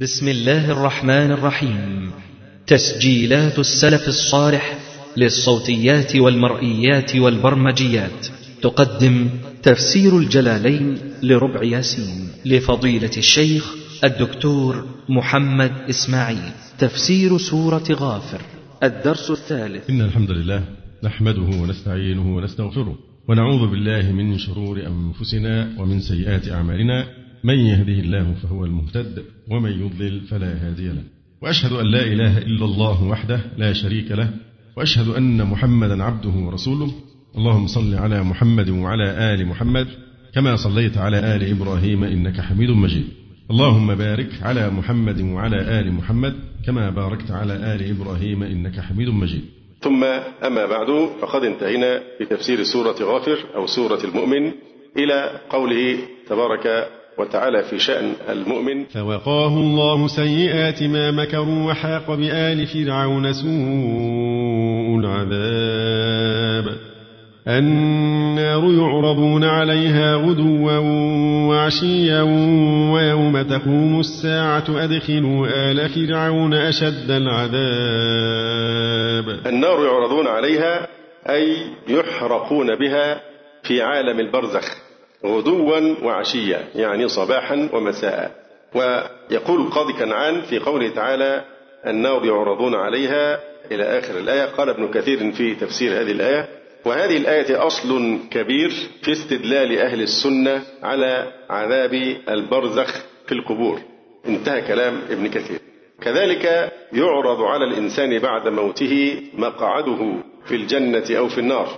بسم الله الرحمن الرحيم. تسجيلات السلف الصالح للصوتيات والمرئيات والبرمجيات. تقدم تفسير الجلالين لربع ياسين لفضيلة الشيخ الدكتور محمد إسماعيل. تفسير سورة غافر الدرس الثالث. إن الحمد لله نحمده ونستعينه ونستغفره ونعوذ بالله من شرور أنفسنا ومن سيئات أعمالنا. من يهده الله فهو المهتد ومن يضلل فلا هادي له. وأشهد أن لا إله إلا الله وحده لا شريك له وأشهد أن محمدا عبده ورسوله. اللهم صل على محمد وعلى آل محمد كما صليت على آل إبراهيم إنك حميد مجيد. اللهم بارك على محمد وعلى آل محمد كما باركت على آل إبراهيم إنك حميد مجيد. ثم أما بعد فقد انتهينا بتفسير سورة غافر أو سورة المؤمن إلى قوله تبارك وتعالى في شأن المؤمن. فوقاه الله سيئات ما مكروا وحاق بآل فرعون سوء العذاب. النار يعرضون عليها غدوا وعشيا ويوم تقوم الساعة أدخلوا آل فرعون أشد العذاب. النار يعرضون عليها أي يحرقون بها في عالم البرزخ. غدوا وعشيا يعني صباحا ومساء. ويقول القاضي كنعان في قوله تعالى النار يعرضون عليها. إلى آخر الآية قال ابن كثير في تفسير هذه الآية وهذه الآية أصل كبير في استدلال أهل السنة على عذاب البرزخ في القبور. انتهى كلام ابن كثير. كذلك يعرض على الإنسان بعد موته مقعده في الجنة أو في النار.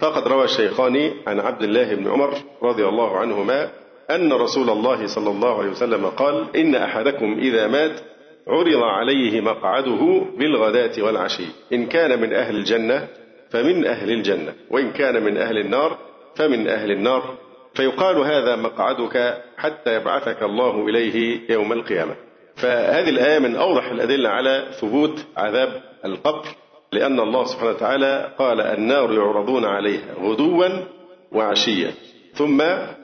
فقد روى الشيخان عن عبد الله بن عمر رضي الله عنهما أن رسول الله صلى الله عليه وسلم قال إن أحدكم إذا مات عرض عليه مقعده بالغداة والعشي إن كان من أهل الجنة فمن أهل الجنة وإن كان من أهل النار فمن أهل النار. فيقال هذا مقعدك حتى يبعثك الله إليه يوم القيامة. فهذه الآية من أوضح الأدلة على ثبوت عذاب القبر. لأن الله سبحانه وتعالى قال النار يعرضون عليها غدوا وعشيا ثم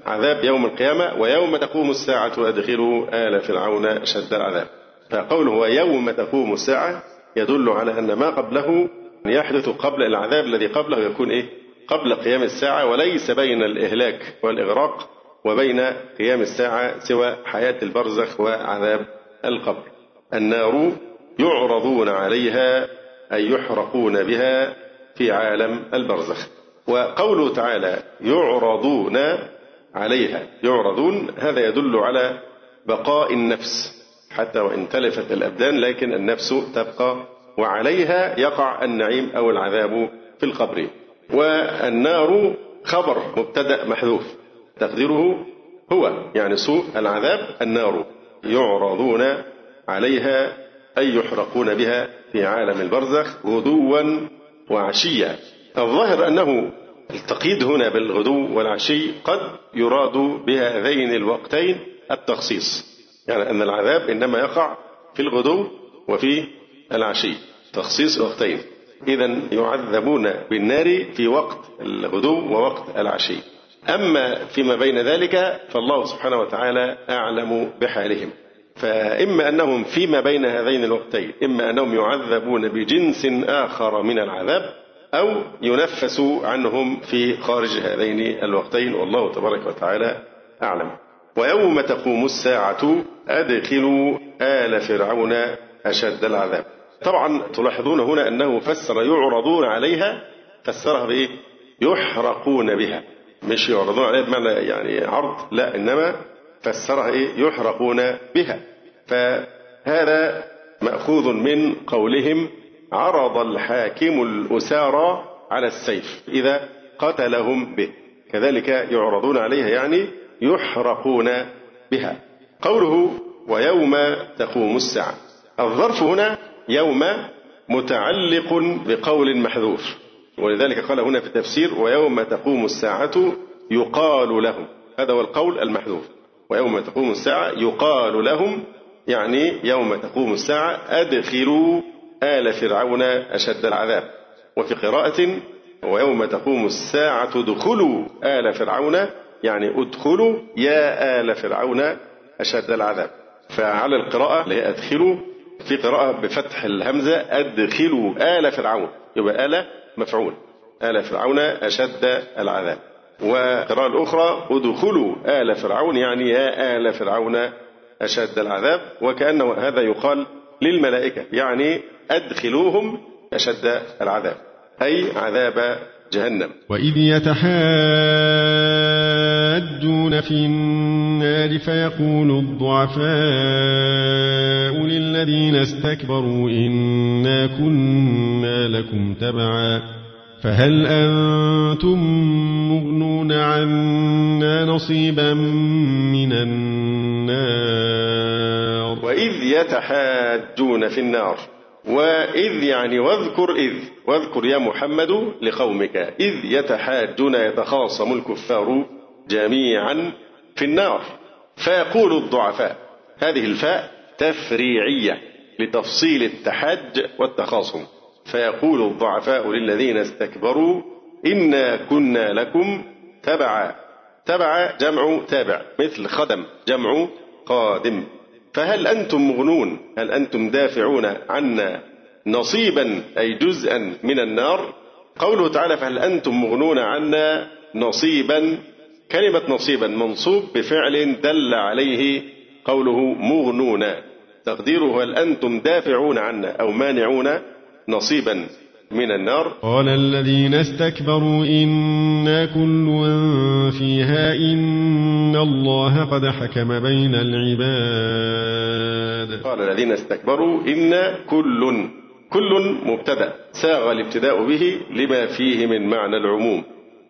عذاب يوم القيامة ويوم تقوم الساعة أدخلوا آل فرعون أشد العذاب فقوله ويوم تقوم الساعة يدل على أن ما قبله يحدث قبل العذاب الذي قبله يكون إيه؟ قبل قيام الساعة وليس بين الإهلاك والإغراق وبين قيام الساعة سوى حياة البرزخ وعذاب القبر النار يعرضون عليها أي يحرقون بها في عالم البرزخ. وقوله تعالى يعرضون عليها. يعرضون هذا يدل على بقاء النفس. حتى وإن تلفت الأبدان لكن النفس تبقى وعليها يقع النعيم أو العذاب في القبر. والنار خبر مبتدأ محذوف. تقديره هو يعني سوء العذاب النار. يعرضون عليها أي يحرقون بها في عالم البرزخ غدوا وعشيا. الظاهر أنه التقييد هنا بالغدو والعشي قد يراد بهذين الوقتين التخصيص يعني أن العذاب إنما يقع في الغدو وفي العشي تخصيص وقتين. إذا يعذبون بالنار في وقت الغدو ووقت العشي. أما فيما بين ذلك فالله سبحانه وتعالى أعلم بحالهم. فإما أنهم فيما بين هذين الوقتين إما أنهم يعذبون بجنس آخر من العذاب أو ينفس عنهم في خارج هذين الوقتين. والله تبارك وتعالى أعلم. ويوم تقوم الساعة أدخلوا آل فرعون أشد العذاب. طبعا تلاحظون هنا أنه فسر يعرضون عليها فسرها بإيه؟ يحرقون بها. مش يعرضون عليها بمعنى يعني عرض لا إنما فسرها إيه؟ يحرقون بها. فهذا مأخوذ من قولهم عرض الحاكم الأسارى على السيف إذا قتلهم به كذلك يعرضون عليها يعني يحرقون بها. قوله ويوم تقوم الساعة الظرف هنا يوم متعلق بقول محذوف ولذلك قال هنا في التفسير ويوم تقوم الساعة يقال لهم هذا هو القول المحذوف ويوم تقوم الساعة يقال لهم يعني يوم تقوم الساعة أدخلوا آل فرعون أشد العذاب. وفي قراءة ويوم تقوم الساعة ادخلوا آل فرعون يعني ادخلوا يا آل فرعون أشد العذاب. فعلى القراءة اللي هي أدخلوا في قراءة بفتح الهمزة أدخلوا آل فرعون. يبقى آل مفعول. آل فرعون أشد العذاب. والقراءة الأخرى ادخلوا آل فرعون يعني يا آل فرعون أشد العذاب وكأنه هذا يقال للملائكة يعني أدخلوهم أشد العذاب أي عذاب جهنم. وإذ يتحاجون في النار فيقول الضعفاء للذين استكبروا إنا كنا لكم تبعا. فهل أنتم مغنون عنا نصيبا من النار؟ وإذ يتحاجون في النار. وإذ يعني واذكر إذ. واذكر يا محمد لقومك. إذ يتحاجون يتخاصم الكفار جميعا في النار. فيقول الضعفاء هذه الفاء تفريعية لتفصيل التحاج والتخاصم. فيقول الضعفاء للذين استكبروا إنا كنا لكم تبعا. تبع جمع تابع مثل خدم جمع قادم. فهل أنتم مغنون؟ هل أنتم دافعون عنا نصيبا أي جزءا من النار؟ قوله تعالى فهل أنتم مغنون عنا نصيبا؟ كلمة نصيبا منصوب بفعل دل عليه قوله مغنون. تقديره هل أنتم دافعون عنا أو مانعون؟ نصيبا من النار. قال الذين استكبروا إنا كل فيها إن الله قد حكم بين العباد. قال الذين استكبروا إنا كل كل مبتدأ. ساغ الابتداء به لما فيه من معنى العموم.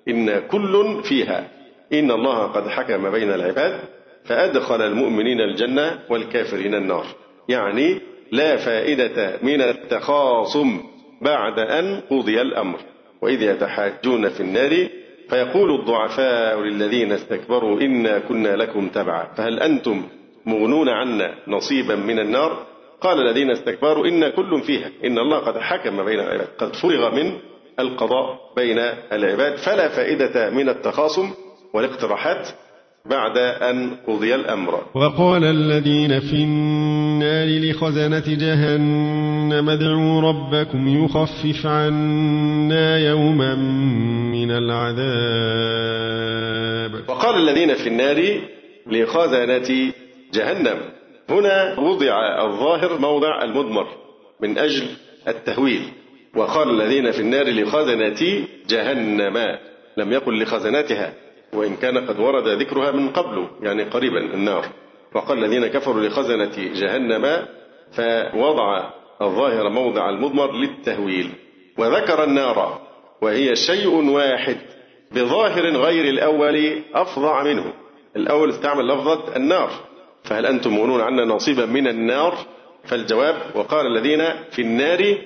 إن كل فيها إن الله قد حكم بين العباد فأدخل المؤمنين الجنة والكافرين النار. يعني لا فائدة من التخاصم بعد أن قضي الأمر. وإذ يتحاجون في النار فيقول الضعفاء للذين استكبروا إنا كنا لكم تبعا. فهل أنتم مغنون عنا نصيبا من النار؟ قال الذين استكبروا إنا كل فيها. إن الله قد حكم بين العباد قد فرغ من القضاء بين العباد. فلا فائدة من التخاصم والاقتراحات بعد أن قضي الأمر. وقال الذين في النار لخزنة جهنم ادعوا ربكم يخفف عنا يوما من العذاب. وقال الذين في النار لخزنة جهنم. هنا وضع الظاهر موضع المضمر من أجل التهويل. وقال الذين في النار لخزنة جهنم. لم يقل لخزنتها. وإن كان قد ورد ذكرها من قبل يعني قريبا النار. وقال الذين كفروا لخزنة جهنم فوضع الظاهر موضع المضمر للتهويل وذكر النار وهي شيء واحد بظاهر غير الأول أفظع منه. الأول استعمل لفظة النار. فهل أنتم مؤمنون عنا نصيبا من النار؟ فالجواب وقال الذين في النار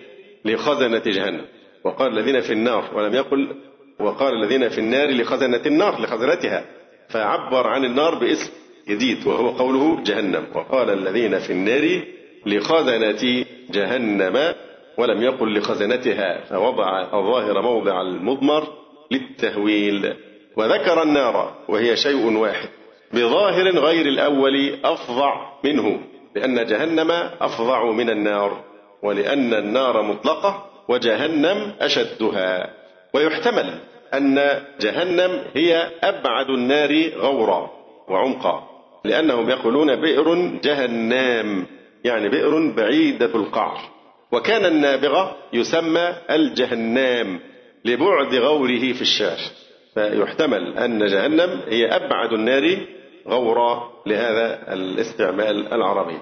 لخزنة جهنم. وقال الذين في النار ولم يقل وقال الذين في النار لخزنة النار لخزنتها فعبر عن النار باسم جديد وهو قوله جهنم. وقال الذين في النار لخزنة جهنم ولم يقل لخزنتها فوضع الظاهر موضع المضمر للتهويل. وذكر النار وهي شيء واحد. بظاهر غير الأول أفظع منه لأن جهنم أفظع من النار ولأن النار مطلقة وجهنم أشدها. ويحتمل أن جهنم هي أبعد النار غورا وعمقا لأنهم يقولون بئر جهنام يعني بئر بعيدة القعر. وكان النابغة يسمى الجهنام لبعد غوره في الشعر فيحتمل أن جهنم هي أبعد النار غورا لهذا الاستعمال العربي.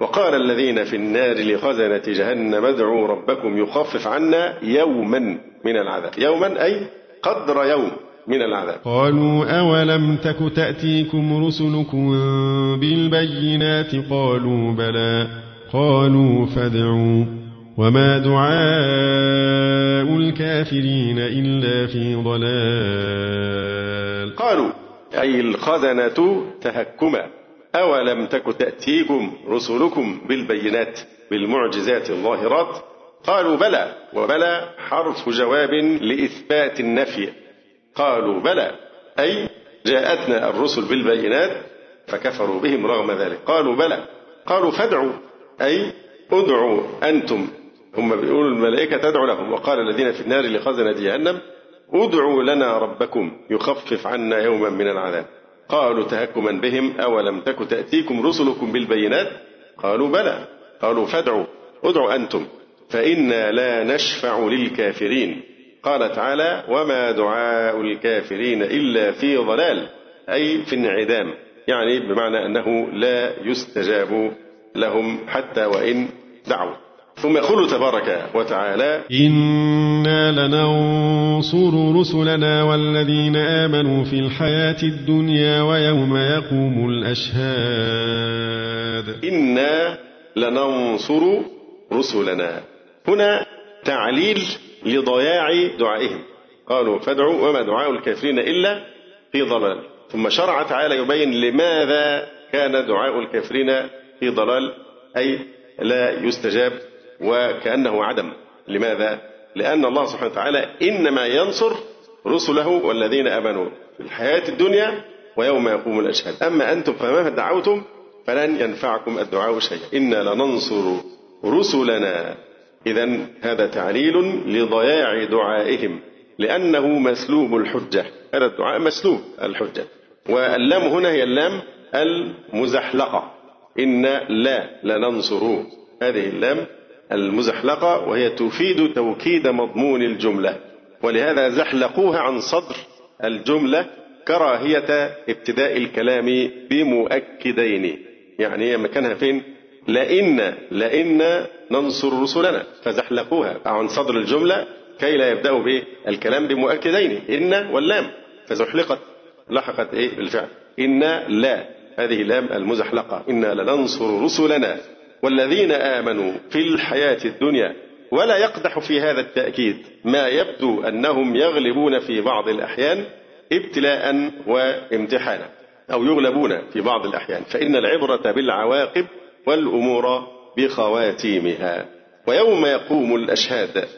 وقال الذين في النار لخزنة جهنم ادعوا ربكم يخفف عنا يوما من العذاب. يوما أي قدر يوم من العذاب. قالوا أولم تك تأتيكم رسلكم بالبينات؟ قالوا بلى. قالوا فادعوا. وما دعاء الكافرين إلا في ضلال. قالوا أي الخزنة تهكما. أولم تك تأتيكم رسلكم بالبينات بالمعجزات الظاهرات؟ قالوا بلى وبلى حرف جواب لإثبات النفي. قالوا بلى أي جاءتنا الرسل بالبينات فكفروا بهم رغم ذلك. قالوا بلى قالوا فادعوا أي ادعوا أنتم. هم بيقولوا الملائكة تدعو لهم وقال الذين في النار لخزنة جهنم ادعوا لنا ربكم يخفف عنا يوما من العذاب. قالوا تهكما بهم أولم تك تأتيكم رسلكم بالبينات؟ قالوا بلى. قالوا فادعوا ادعوا أنتم. فإنا لا نشفع للكافرين. قال تعالى وما دعاء الكافرين إلا في ضلال. أي في انعدام. يعني بمعنى أنه لا يستجاب لهم حتى وإن دعوا. ثم يقول تبارك وتعالى إنا لننصر رسلنا والذين آمنوا في الحياة الدنيا ويوم يقوم الأشهاد. إنا لننصر رسلنا. هنا تعليل لضياع دعائهم. قالوا فادعوا وما دعاء الكافرين إلا في ضلال. ثم شرع تعالى يبين لماذا كان دعاء الكافرين في ضلال أي لا يستجاب وكأنه عدم. لماذا؟ لأن الله سبحانه وتعالى إنما ينصر رسله والذين آمنوا في الحياة الدنيا ويوم يقوم الأشهاد. أما أنتم فمهما دعوتم فلن ينفعكم الدعاء شيئا. إنا لننصر رسلنا. إذا هذا تعليل لضياع دعائهم لأنه مسلوب الحجة. هذا الدعاء مسلوب الحجة. واللام هنا هي اللام المزحلقة. إن لا لننصر. هذه اللام المزحلقة وهي تفيد توكيد مضمون الجملة. ولهذا زحلقوها عن صدر الجملة كراهية ابتداء الكلام بمؤكدين. يعني هي مكانها فين؟ لئن لئن ننصر رسلنا. فزحلقوها عن صدر الجملة كي لا يبدأوا به الكلام بمؤكدين. إن واللام. فزحلقت. لحقت إيه؟ بالفعل. إن لا. هذه لام المزحلقة. إنا لننصر رسلنا. والذين آمنوا في الحياة الدنيا ولا يقدح في هذا التأكيد ما يبدو أنهم يغلبون في بعض الأحيان ابتلاء وامتحانا أو يغلبون في بعض الأحيان فإن العبرة بالعواقب والأمور بخواتيمها. ويوم يقوم الأشهاد.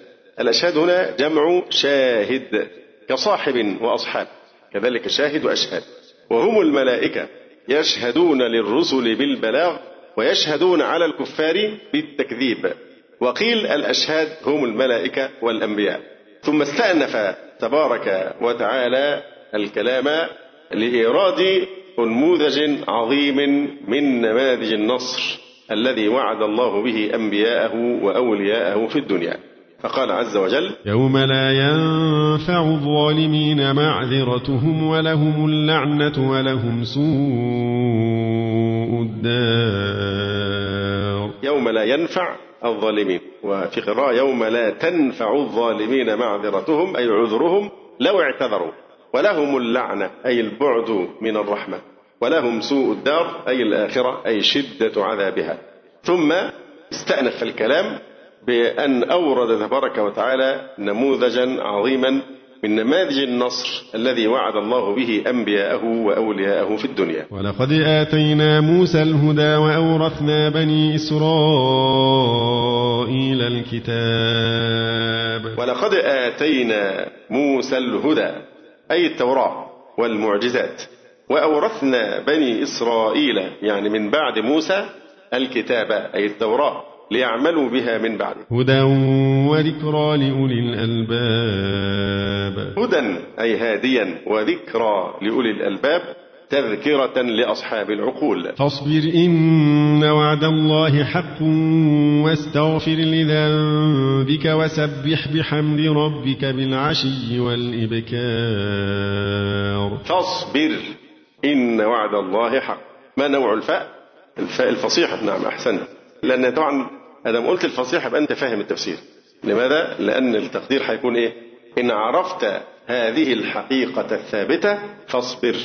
الأشهاد هنا جمع شاهد كصاحب وأصحاب كذلك شاهد وأشهاد. وهم الملائكة يشهدون للرسل بالبلاغ ويشهدون على الكفار بالتكذيب. وقيل الأشهاد هم الملائكة والأنبياء. ثم استأنف تبارك وتعالى الكلام لإيراد نموذج عظيم من نماذج النصر الذي وعد الله به أنبياءه وأولياءه في الدنيا. فقال عز وجل يوم لا ينفع الظالمين معذرتهم ولهم اللعنة ولهم سوء الدار. يوم لا ينفع الظالمين. وفي قراءة يوم لا تنفع الظالمين معذرتهم أي عذرهم لو اعتذروا. ولهم اللعنة أي البعد من الرحمة. ولهم سوء الدار أي الآخرة أي شدة عذابها. ثم استأنف الكلام بأن أورد تبارك وتعالى نموذجا عظيما من نماذج النصر الذي وعد الله به أنبياءه وأولياءه في الدنيا. ولقد آتينا موسى الهدى وأورثنا بني إسرائيل الكتاب. ولقد آتينا موسى الهدى أي التوراة والمعجزات وأورثنا بني إسرائيل يعني من بعد موسى الكتاب أي التوراة. ليعملوا بها من بعده هدى وذكرى لأولي الألباب. هدى أي هاديا وذكرى لأولي الألباب تذكرة لأصحاب العقول. فاصبر إن وعد الله حق واستغفر لذنبك وسبح بحمد ربك بالعشي والإبكار. فاصبر إن وعد الله حق. ما نوع الفاء؟ الفاء الفصيحة نعم أحسنت. لأن طبعا آدم قلت الفصيح يبقى أنت فاهم التفسير. لماذا؟ لأن التقدير هيكون إيه؟ إن عرفت هذه الحقيقة الثابتة فاصبر.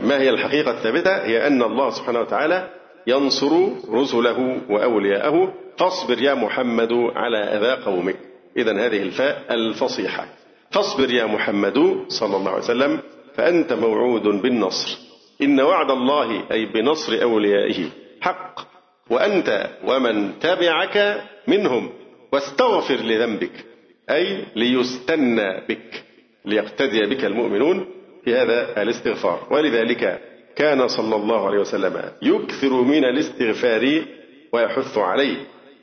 ما هي الحقيقة الثابتة؟ هي أن الله سبحانه وتعالى ينصر رسله وأولياءه. فاصبر يا محمد على أذى قومك. اذا هذه الفاء الفصيحة. فاصبر يا محمد صلى الله عليه وسلم فأنت موعود بالنصر. إن وعد الله أي بنصر أوليائه حق. وأنت ومن تبعك منهم واستغفر لذنبك أي ليستنى بك ليقتدي بك المؤمنون في هذا الاستغفار. ولذلك كان صلى الله عليه وسلم يكثر من الاستغفار ويحث عليه.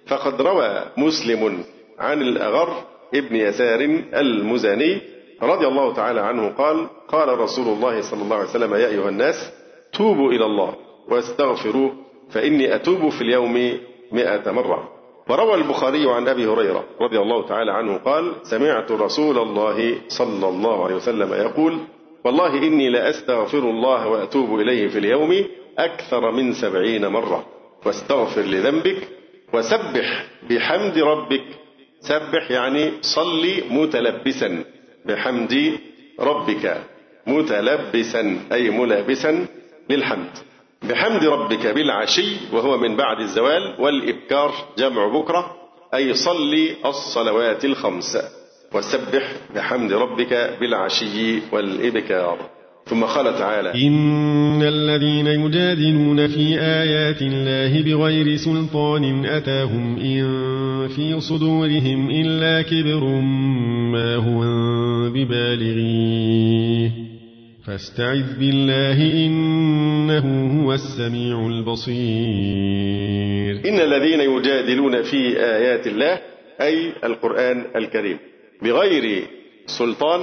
فقد روى مسلم عن الأغر ابن يسار المزني رضي الله تعالى عنه قال قال رسول الله صلى الله عليه وسلم يا أيها الناس توبوا إلى الله واستغفروه فإني أتوب في اليوم مئة مرة. وروى البخاري عن أبي هريرة رضي الله تعالى عنه قال سمعت رسول الله صلى الله عليه وسلم يقول والله إني لأستغفر الله وأتوب إليه في اليوم أكثر من سبعين مرة. واستغفر لذنبك وسبح بحمد ربك. سبح يعني صلي متلبسا. بحمد ربك. متلبسا أي ملابسا للحمد. بحمد ربك بالعشي وهو من بعد الزوال والإبكار جمع بكرة أي صلي الصلوات الخمس. وسبح بحمد ربك بالعشي والإبكار. ثم قال تعالى إن الذين يجادلون في آيات الله بغير سلطان أتاهم إن في صدورهم إلا كبر ما هو ببالغيه. فاستعذ بالله إنه هو السميع البصير. إن الذين يجادلون في آيات الله أي القرآن الكريم بغير سلطان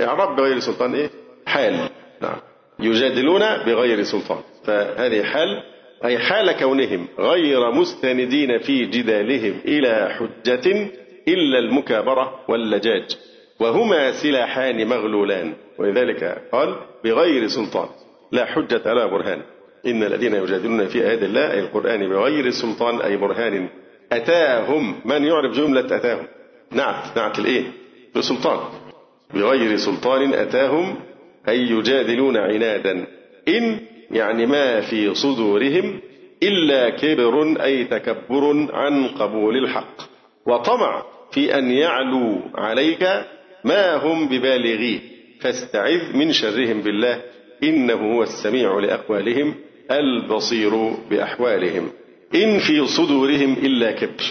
إعراب بغير سلطان إيه؟ حال. نعم. يجادلون بغير سلطان. فهذه حال أي حال كونهم غير مستندين في جدالهم إلى حجة إلا المكابرة واللجاج. وهما سلاحان مغلولان. ولذلك قال بغير سلطان. لا حجة ولا برهان. إن الذين يجادلون في آيات الله أي القرآن بغير سلطان أي برهان. أتاهم. من يعرف جملة أتاهم؟ نعت نعت الإيه؟ بسلطان. بغير سلطان أتاهم أي يجادلون عنادا. إن يعني ما في صدورهم إلا كبر أي تكبر عن قبول الحق. وطمع في أن يعلوا عليك ما هم ببالغيه فاستعذ من شرهم بالله. إنه هو السميع لأقوالهم البصير بأحوالهم. إن في صدورهم إلا كبر.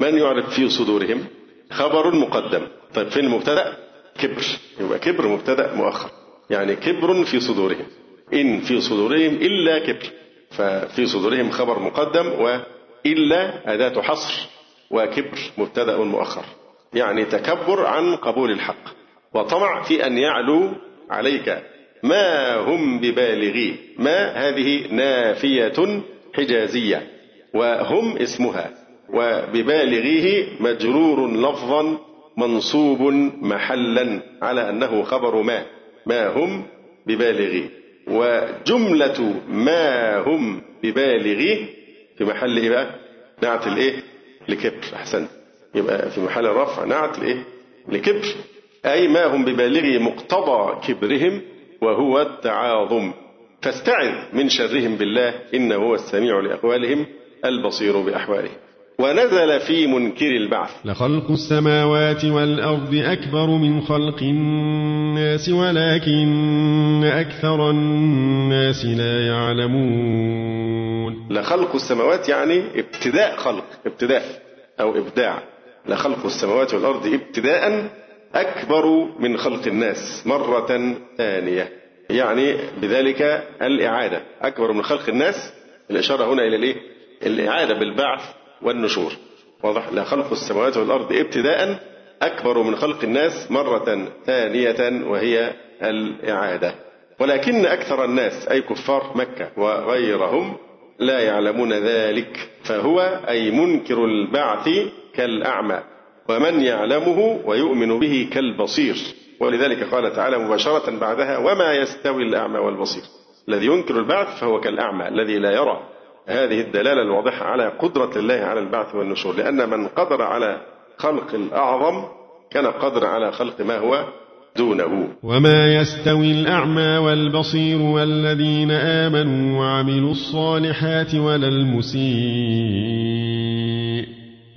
من يعرف في صدورهم؟ خبر مقدم. طيب فين المبتدأ؟ كبر. يبقى كبر مبتدأ مؤخر. يعني كبر في صدورهم. إن في صدورهم إلا كبر. ففي صدورهم خبر مقدم وإلا أداة حصر. وكبر مبتدأ مؤخر. يعني تكبر عن قبول الحق. وطمع في أن يعلو عليك. ما هم ببالغي؟ ما هذه نافية حجازية؟ وهم اسمها. وببالغيه مجرور لفظا منصوب محلا على أنه خبر ما. ما هم ببالغيه وجملة ما هم ببالغيه في محل إيه بقى؟ نعت الإيه؟ لكبر. أحسنت. يبقى في محل الرفع نعت الإيه؟ لكبر. أي ما هم ببالغي مقتضى كبرهم وهو التعاظم. فاستعذ من شرهم بالله إنه هو السميع لأقوالهم البصير بأحوالهم. ونزل في منكر البعث. لخلق السماوات والأرض أكبر من خلق الناس ولكن أكثر الناس لا يعلمون. لخلق السماوات يعني ابتداء خلق ابتداء أو إبداع. لخلق السماوات والأرض ابتداء أكبر من خلق الناس مرة ثانية. يعني بذلك الإعادة. أكبر من خلق الناس. الإشارة هنا إلى الإيه؟ الإعادة بالبعث والنشور. واضح؟ لا خلق السماوات والأرض ابتداء أكبر من خلق الناس مرة ثانية وهي الإعادة. ولكن أكثر الناس أي كفار مكة وغيرهم لا يعلمون ذلك. فهو أي منكر البعث كالأعمى ومن يعلمه ويؤمن به كالبصير. ولذلك قال تعالى مباشرة بعدها وما يستوي الأعمى والبصير. الذي ينكر البعث فهو كالأعمى الذي لا يرى. هذه الدلالة الواضحة على قدرة الله على البعث والنشور لأن من قدر على خلق الأعظم كان قدر على خلق ما هو دونه. وما يستوي الأعمى والبصير والذين آمنوا وعملوا الصالحات ولا المسيء.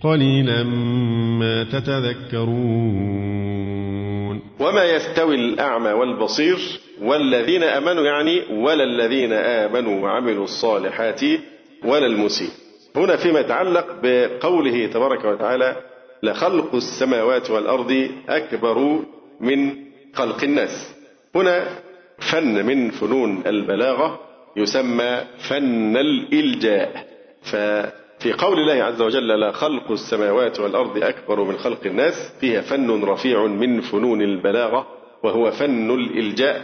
قليلا ما تتذكرون. وما يستوي الأعمى والبصير والذين آمنوا يعني ولا الذين آمنوا وعملوا الصالحات ولا المسيء. هنا فيما يتعلق بقوله تبارك وتعالى لخلق السماوات والأرض أكبر من خلق الناس. هنا فن من فنون البلاغة يسمى فن الإلجاء. في قول الله عز وجل لا خلق السماوات والأرض أكبر من خلق الناس فيها فن رفيع من فنون البلاغة وهو فن الإلجاء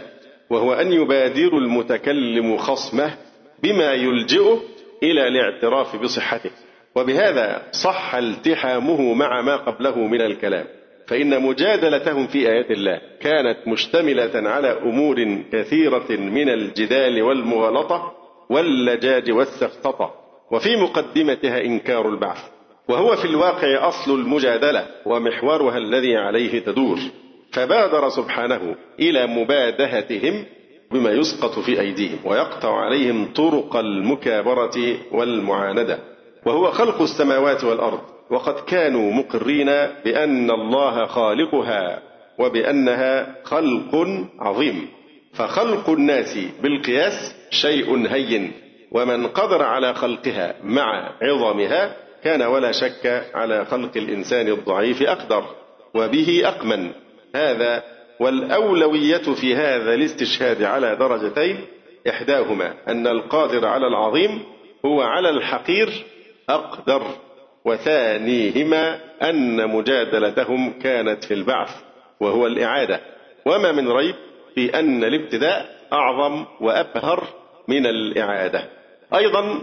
وهو أن يبادر المتكلم خصمه بما يلجئه إلى الاعتراف بصحته. وبهذا صح التحامه مع ما قبله من الكلام. فإن مجادلتهم في آيات الله كانت مشتملة على أمور كثيرة من الجدال والمغالطة واللجاج والسفسطة وفي مقدمتها إنكار البعث وهو في الواقع أصل المجادلة ومحورها الذي عليه تدور. فبادر سبحانه إلى مبادهتهم بما يسقط في أيديهم ويقطع عليهم طرق المكابرة والمعاندة. وهو خلق السماوات والأرض وقد كانوا مقرين بأن الله خالقها وبأنها خلق عظيم. فخلق الناس بالقياس شيء هين. ومن قدر على خلقها مع عظمها كان ولا شك على خلق الإنسان الضعيف أقدر وبه أقمن. هذا والأولوية في هذا الاستشهاد على درجتين. إحداهما أن القادر على العظيم هو على الحقير أقدر وثانيهما أن مجادلتهم كانت في البعث وهو الإعادة. وما من ريب في أن الابتداء أعظم وأبهر من الإعادة. أيضا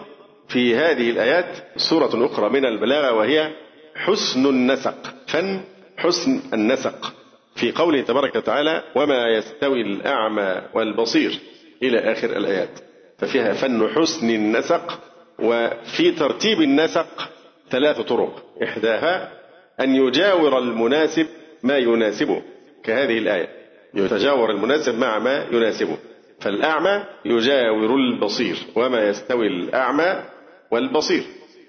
في هذه الآيات سورة أخرى من البلاغة وهي حسن النسق. فن حسن النسق. في قوله تبارك وتعالى وما يستوي الأعمى والبصير إلى آخر الآيات. ففيها فن حسن النسق وفي ترتيب النسق ثلاث طرق. إحداها أن يجاور المناسب ما يناسبه. كهذه الآية. يتجاور المناسب مع ما يناسبه. فالأعمى يجاور البصير وما يستوي الأعمى والبصير.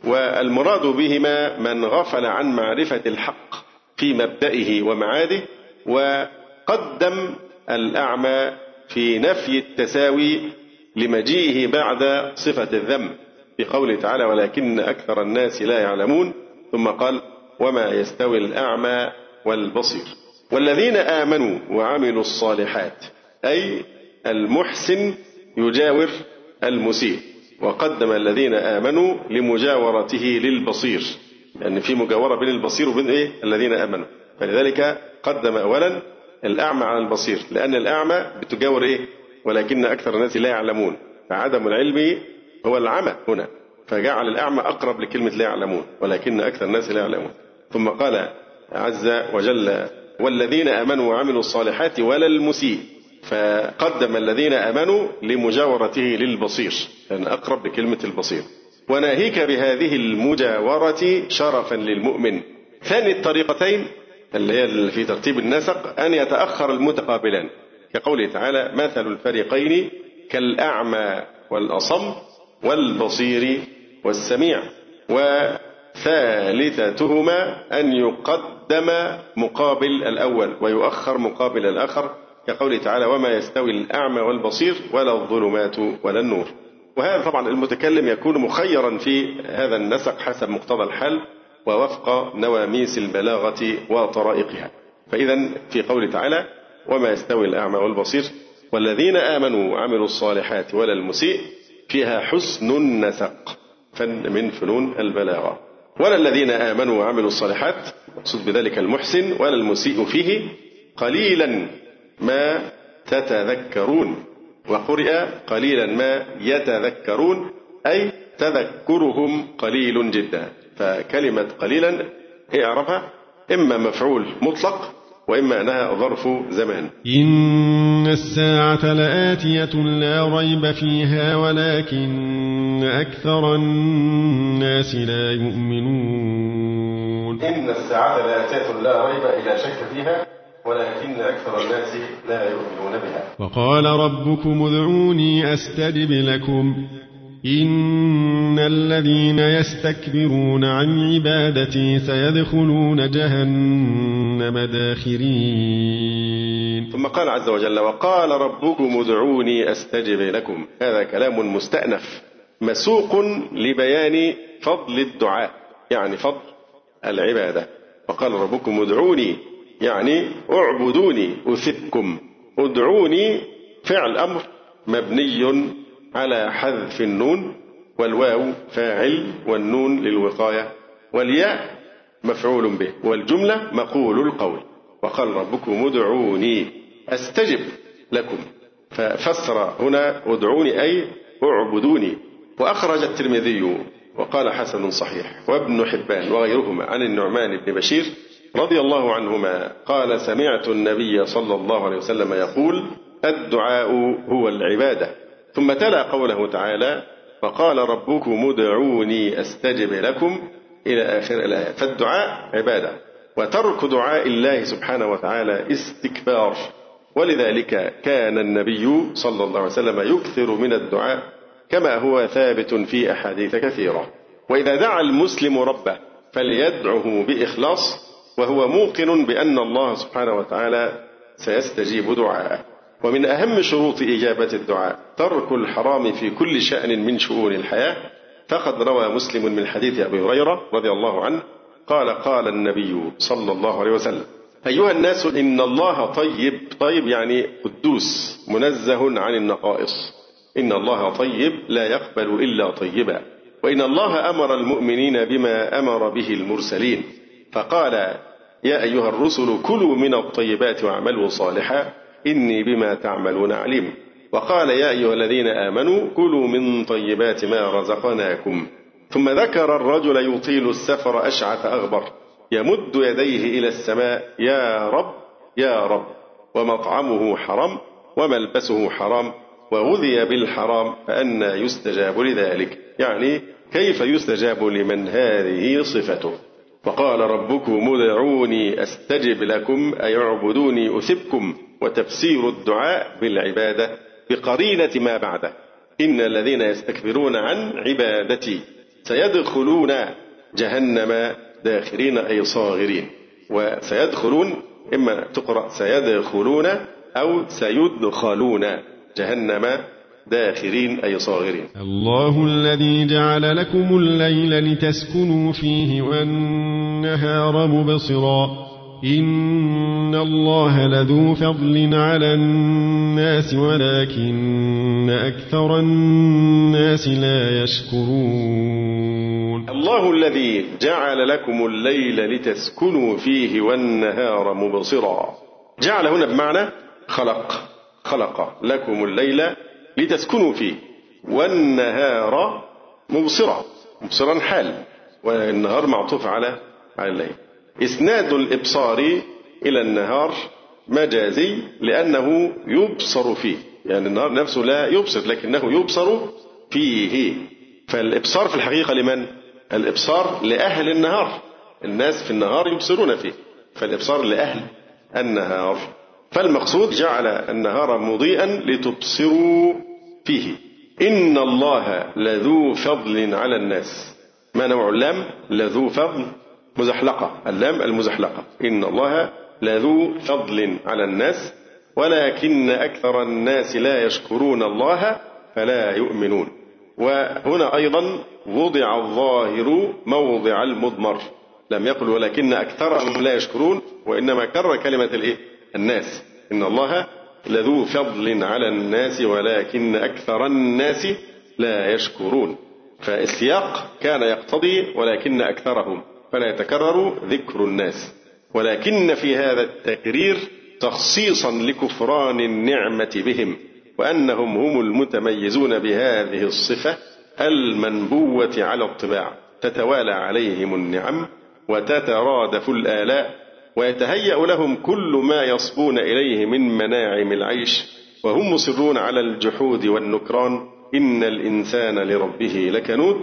والمراد بهما من غفل عن معرفة الحق في مبدئه ومعاده وقدم الأعمى في نفي التساوي لمجيئه بعد صفة الذم بقوله تعالى ولكن أكثر الناس لا يعلمون ثم قال وما يستوي الأعمى والبصير والذين آمنوا وعملوا الصالحات أي المحسن يجاور المسيء. وقدم الذين آمنوا لمجاورته للبصير. لأن في مجاورة بين البصير وبين إيه؟ الذين آمنوا. فلذلك قدم أولا الأعمى على البصير. لأن الأعمى بتجاور إيه؟ ولكن أكثر الناس لا يعلمون. فعدم العلم هو العمى هنا. فجعل الأعمى أقرب لكلمة لا يعلمون. ولكن أكثر الناس لا يعلمون. ثم قال عز وجل والذين آمنوا وعملوا الصالحات ولا المسيء. فقدم الذين آمنوا لمجاورته للبصير لأن يعني أقرب لكلمة البصير. وناهيك بهذه المجاورة شرفا للمؤمن. ثاني الطريقتين اللي هي في ترتيب النسق أن يتأخر المتقابلان. كقوله تعالى مثل الفريقين كالأعمى والأصم والبصير والسميع وثالثتهما أن يقدم مقابل الأول ويؤخر مقابل الآخر كقوله تعالى وما يستوي الأعمى والبصير ولا الظلمات ولا النور. وهذا طبعا المتكلم يكون مخيرا في هذا النسق حسب مقتضى الحال ووفق نواميس البلاغة وطرائقها. فإذا في قوله تعالى وما يستوي الأعمى والبصير والذين آمنوا وعملوا الصالحات ولا المسيء فيها حسن النسق. فن من فنون البلاغة. ولا الذين آمنوا وعملوا الصالحات مقصود بذلك المحسن ولا المسيء فيه قليلا. ما تتذكرون وقرئ قليلا ما يتذكرون أي تذكرهم قليل جدا. فكلمة قليلا هي أعرفها إما مفعول مطلق وإما أنها ظرف زمان إن الساعة لآتية لا ريب فيها ولكن أكثر الناس لا يؤمنون. إن الساعة لآتية لا ريب إلا شك فيها ولكن أكثر الناس لا يؤمنون بها. وقال ربكم ادعوني أستجب لكم. إن الذين يستكبرون عن عبادتي سيدخلون جهنم داخرين. ثم قال عز وجل وقال ربكم ادعوني أستجب لكم. هذا كلام مستأنف مسوق لبيان فضل الدعاء يعني فضل العبادة. وقال ربكم ادعوني يعني اعبدوني أثبكم ادعوني فعل أمر مبني على حذف النون والواو فاعل والنون للوقاية والياء مفعول به والجملة مقول القول. وقال ربكم ادعوني أستجب لكم. ففسر هنا ادعوني أي اعبدوني. وأخرج الترمذي وقال حسن صحيح. وابن حبان وغيرهما عن النعمان بن بشير رضي الله عنهما قال سمعت النبي صلى الله عليه وسلم يقول الدعاء هو العبادة. ثم تلا قوله تعالى فقال ربكم ادعوني أستجب لكم إلى آخر الآية. فالدعاء عبادة وترك دعاء الله سبحانه وتعالى استكبار. ولذلك كان النبي صلى الله عليه وسلم يكثر من الدعاء كما هو ثابت في أحاديث كثيرة. وإذا دعا المسلم ربه فليدعه بإخلاص وهو موقن بأن الله سبحانه وتعالى سيستجيب دعاءه. ومن أهم شروط إجابة الدعاء ترك الحرام في كل شأن من شؤون الحياة. فقد روى مسلم من حديث أبي هريرة رضي الله عنه قال قال النبي صلى الله عليه وسلم أيها الناس إن الله طيب طيب يعني قدوس منزه عن النقائص. إن الله طيب لا يقبل إلا طيبا. وإن الله أمر المؤمنين بما أمر به المرسلين. فقال يا أيها الرسل كلوا من الطيبات واعملوا صالحا إني بما تعملون عليم. وقال يا أيها الذين آمنوا كلوا من طيبات ما رزقناكم. ثم ذكر الرجل يطيل السفر أشعث أغبر. يمد يديه إلى السماء يا رب يا رب. ومطعمه حرام وملبسه حرام وغذي بالحرام فأنى يستجاب لذلك. يعني كيف يستجاب لمن هذه صفته؟ وقال ربكم ادعوني أستجب لكم أي اعبدوني أثبكم وتفسير الدعاء بالعبادة بقرينة ما بعده. إن الذين يستكبرون عن عبادتي سيدخلون جهنم داخرين أي صاغرين. وسيدخلون إما تقرأ سيدخلون أو سيدخلون جهنم داخرين أي صاغرين. الله الذي جعل لكم الليل لتسكنوا فيه والنهار مبصرا. إن الله لذو فضل على الناس ولكن أكثر الناس لا يشكرون. الله الذي جعل لكم الليل لتسكنوا فيه والنهار مبصرا. جعل هنا بمعنى خلق. خلق لكم الليل لتسكنوا فيه. والنهار مبصرا مبصرا حال والنهار معطوف على على الليل. إسناد الإبصار إلى النهار مجازي لأنه يبصر فيه. يعني النهار نفسه لا يبصر لكنه يبصر فيه. فالإبصار في الحقيقة لمن؟ الإبصار لأهل النهار. الناس في النهار يبصرون فيه. فالإبصار لأهل النهار. فالمقصود جعل النهار مضيئا لتبصروا فيه. إن الله لذو فضل على الناس. ما نوع اللام؟ لذو فضل مزحلقة. اللام المزحلقة. إن الله لذو فضل على الناس ولكن أكثر الناس لا يشكرون الله فلا يؤمنون. وهنا أيضا وضع الظاهر موضع المضمر. لم يقل ولكن أكثرهم لا يشكرون وإنما كرر كلمة الإيه؟ الناس. إن الله لذو فضل على الناس ولكن أكثر الناس لا يشكرون. فالسياق كان يقتضي ولكن أكثرهم. فلا يتكرر ذكر الناس. ولكن في هذا التكرير تخصيصا لكفران النعمة بهم وأنهم هم المتميزون بهذه الصفة المنبوة على الطباع. تتوالى عليهم النعم وتترادف الآلاء. ويتهيأ لهم كل ما يصبون إليه من مناعم العيش وهم مصرون على الجحود والنكران إن الإنسان لربه لكنود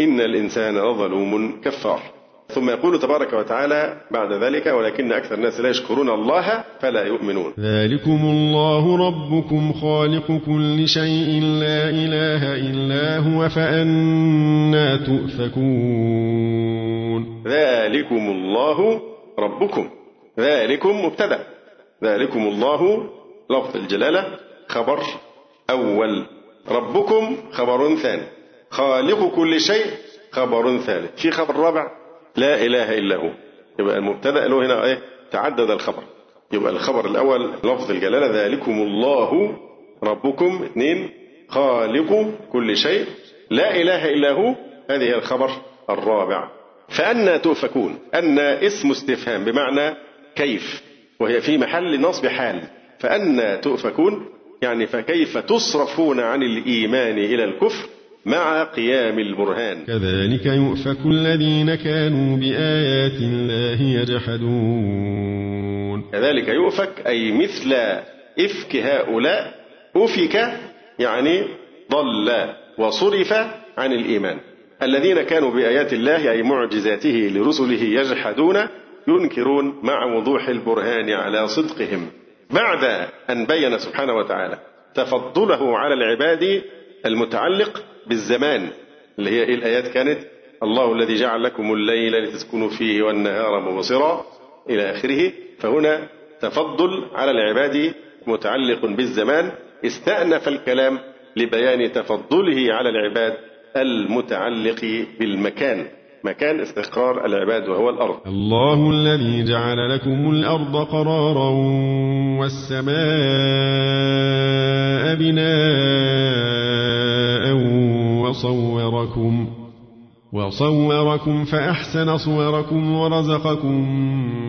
إن الإنسان لظلوم كفار. ثم يقول تبارك وتعالى بعد ذلك ولكن أكثر الناس لا يشكرون الله فلا يؤمنون. ذلكم الله ربكم خالق كل شيء لا إله إلا هو فأنا تؤفكون. ذلكم الله ربكم. ذلكم مبتدأ. ذلكم الله. لفظ الجلالة. خبر أول. ربكم خبر ثاني. خالق كل شيء خبر ثالث. في خبر رابع. لا إله إلا هو. يبقى المبتدأ له هنا إيه؟ تعدد الخبر. يبقى الخبر الأول لفظ الجلالة. ذلكم الله. ربكم اثنين. خالق كل شيء. لا إله إلا هو. هذه الخبر الرابع. فأنا تؤفكون أن اسم استفهام بمعنى كيف وهي في محل نصب حال. فأنا تؤفكون يعني فكيف تصرفون عن الإيمان إلى الكفر مع قيام البرهان. كذلك يؤفك الذين كانوا بآيات الله يجحدون. كذلك يؤفك أي مثل إفك هؤلاء أفك يعني ضل وصرف عن الإيمان. الذين كانوا بآيات الله أي معجزاته لرسله يجحدون ينكرون مع وضوح البرهان على صدقهم. بعد أن بين سبحانه وتعالى تفضله على العباد المتعلق بالزمان اللي هي إيه الآيات كانت؟ الله الذي جعل لكم الليل لتسكنوا فيه والنهار مبصرا إلى آخره. فهنا تفضل على العباد متعلق بالزمان استأنف الكلام لبيان تفضله على العباد المتعلق بالمكان. مكان استقرار العباد وهو الأرض. الله الذي جعل لكم الأرض قرارا والسماء بناء وصوركم وصوركم فأحسن صوركم ورزقكم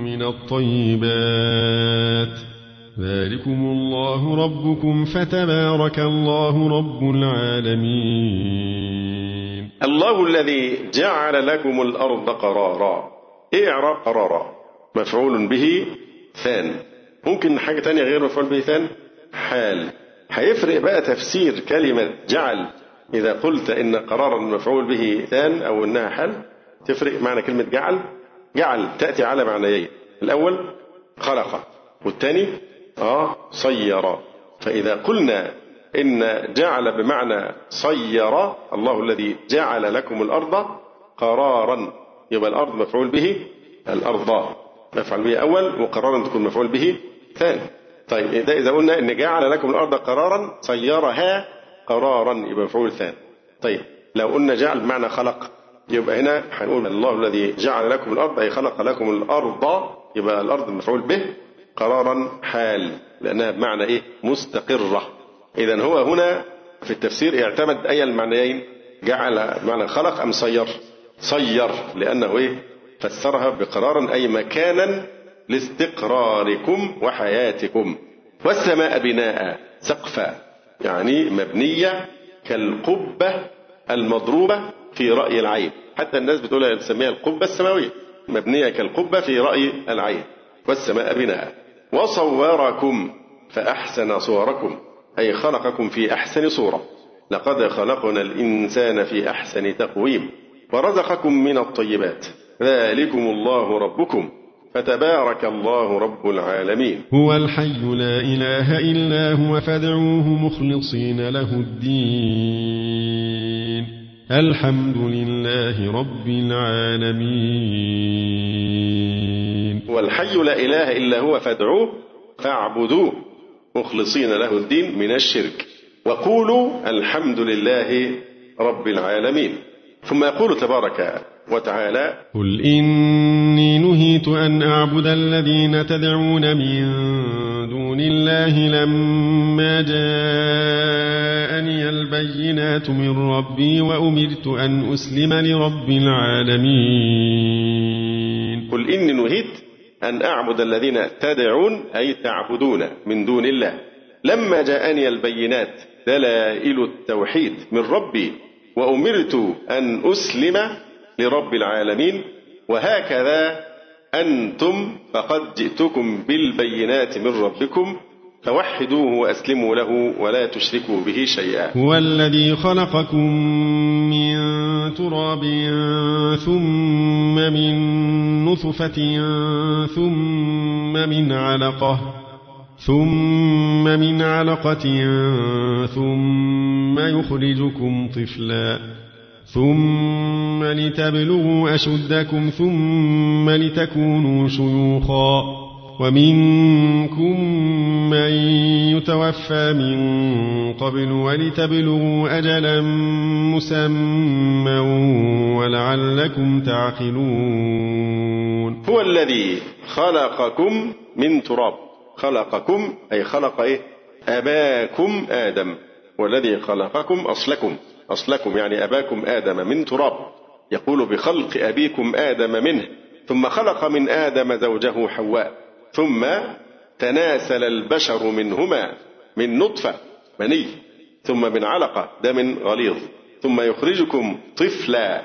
من الطيبات. ذلكم الله ربكم فتبارك الله رب العالمين. الله الذي جعل لكم الأرض قرارا. إيه إعراب قرارا. مفعول به ثان. ممكن حاجة تانية غير مفعول به ثان؟ حال. هيفرق بقى تفسير كلمة جعل. إذا قلت إن قرارا مفعول به ثان أو إنها حال تفرق معنى كلمة جعل. جعل تأتي على معنيين. الأول خلق والثاني صير. فإذا قلنا إن جعل بمعنى صير الله الذي جعل لكم الأرض قرارا. يبقى الأرض مفعول به الأرض. مفعول به أول وقرارا تكون مفعول به ثاني. طيب إذا قلنا إن جعل لكم الأرض قرارا صيرها قرارا يبقى مفعول ثاني. طيب لو قلنا جعل بمعنى خلق يبقى هنا هنقول الله الذي جعل لكم الأرض أي خلق لكم الأرض يبقى الأرض مفعول به قرارا حال لأنها بمعنى إيه؟ مستقرة. إذا هو هنا في التفسير اعتمد أي المعنيين جعل بمعنى خلق أم صير؟ صير لأنه إيه؟ فسرها بقرارا أي مكانا لاستقراركم وحياتكم. والسماء بناء سقفا يعني مبنية كالقبة المضروبة في رأي العين. حتى الناس بتقول تسميها القبة السماوية. مبنية كالقبة في رأي العين. والسماء بناء. وصوركم فأحسن صوركم أي خلقكم في أحسن صورة. لقد خلقنا الإنسان في أحسن تقويم ورزقكم من الطيبات. ذلكم الله ربكم فتبارك الله رب العالمين. هو الحي لا إله إلا هو فادعوه مخلصين له الدين. الحمد لله رب العالمين. هو الحي لا إله إلا هو فادعوه فاعبدوه مخلصين له الدين من الشرك وقولوا الحمد لله رب العالمين. ثم يقول تبارك وتعالى. قل إني نهيت أن أعبد الذين تدعون من دون الله لما جاءني البينات من ربي وأمرت أن أسلم لرب العالمين. قل إني نهيت أن أعبد الذين تدعون أي تعبدون من دون الله. لما جاءني البينات دلائل التوحيد من ربي وأمرت أن أسلم لرب العالمين وهكذا أنتم فقد جئتكم بالبينات من ربكم فوحدوه وأسلموا له ولا تشركوا به شيئا. هو الذي خلقكم من تراب ثم من نطفة ثم من علقة ثم من علقة ثم يخرجكم طفلا ثم لتبلغوا أشدكم ثم لتكونوا شيوخا ومنكم من يتوفى من قبل ولتبلغوا أجلا مسمى ولعلكم تعقلون. هو الذي خلقكم من تراب. خلقكم أي خلق إيه؟ أباكم آدم. والذي خلقكم أصلكم. أصلكم يعني أباكم آدم من تراب. يقول بخلق أبيكم آدم منه ثم خلق من آدم زوجه حواء ثم تناسل البشر منهما من نطفة مني ثم من علقة دم غليظ ثم يخرجكم طفلا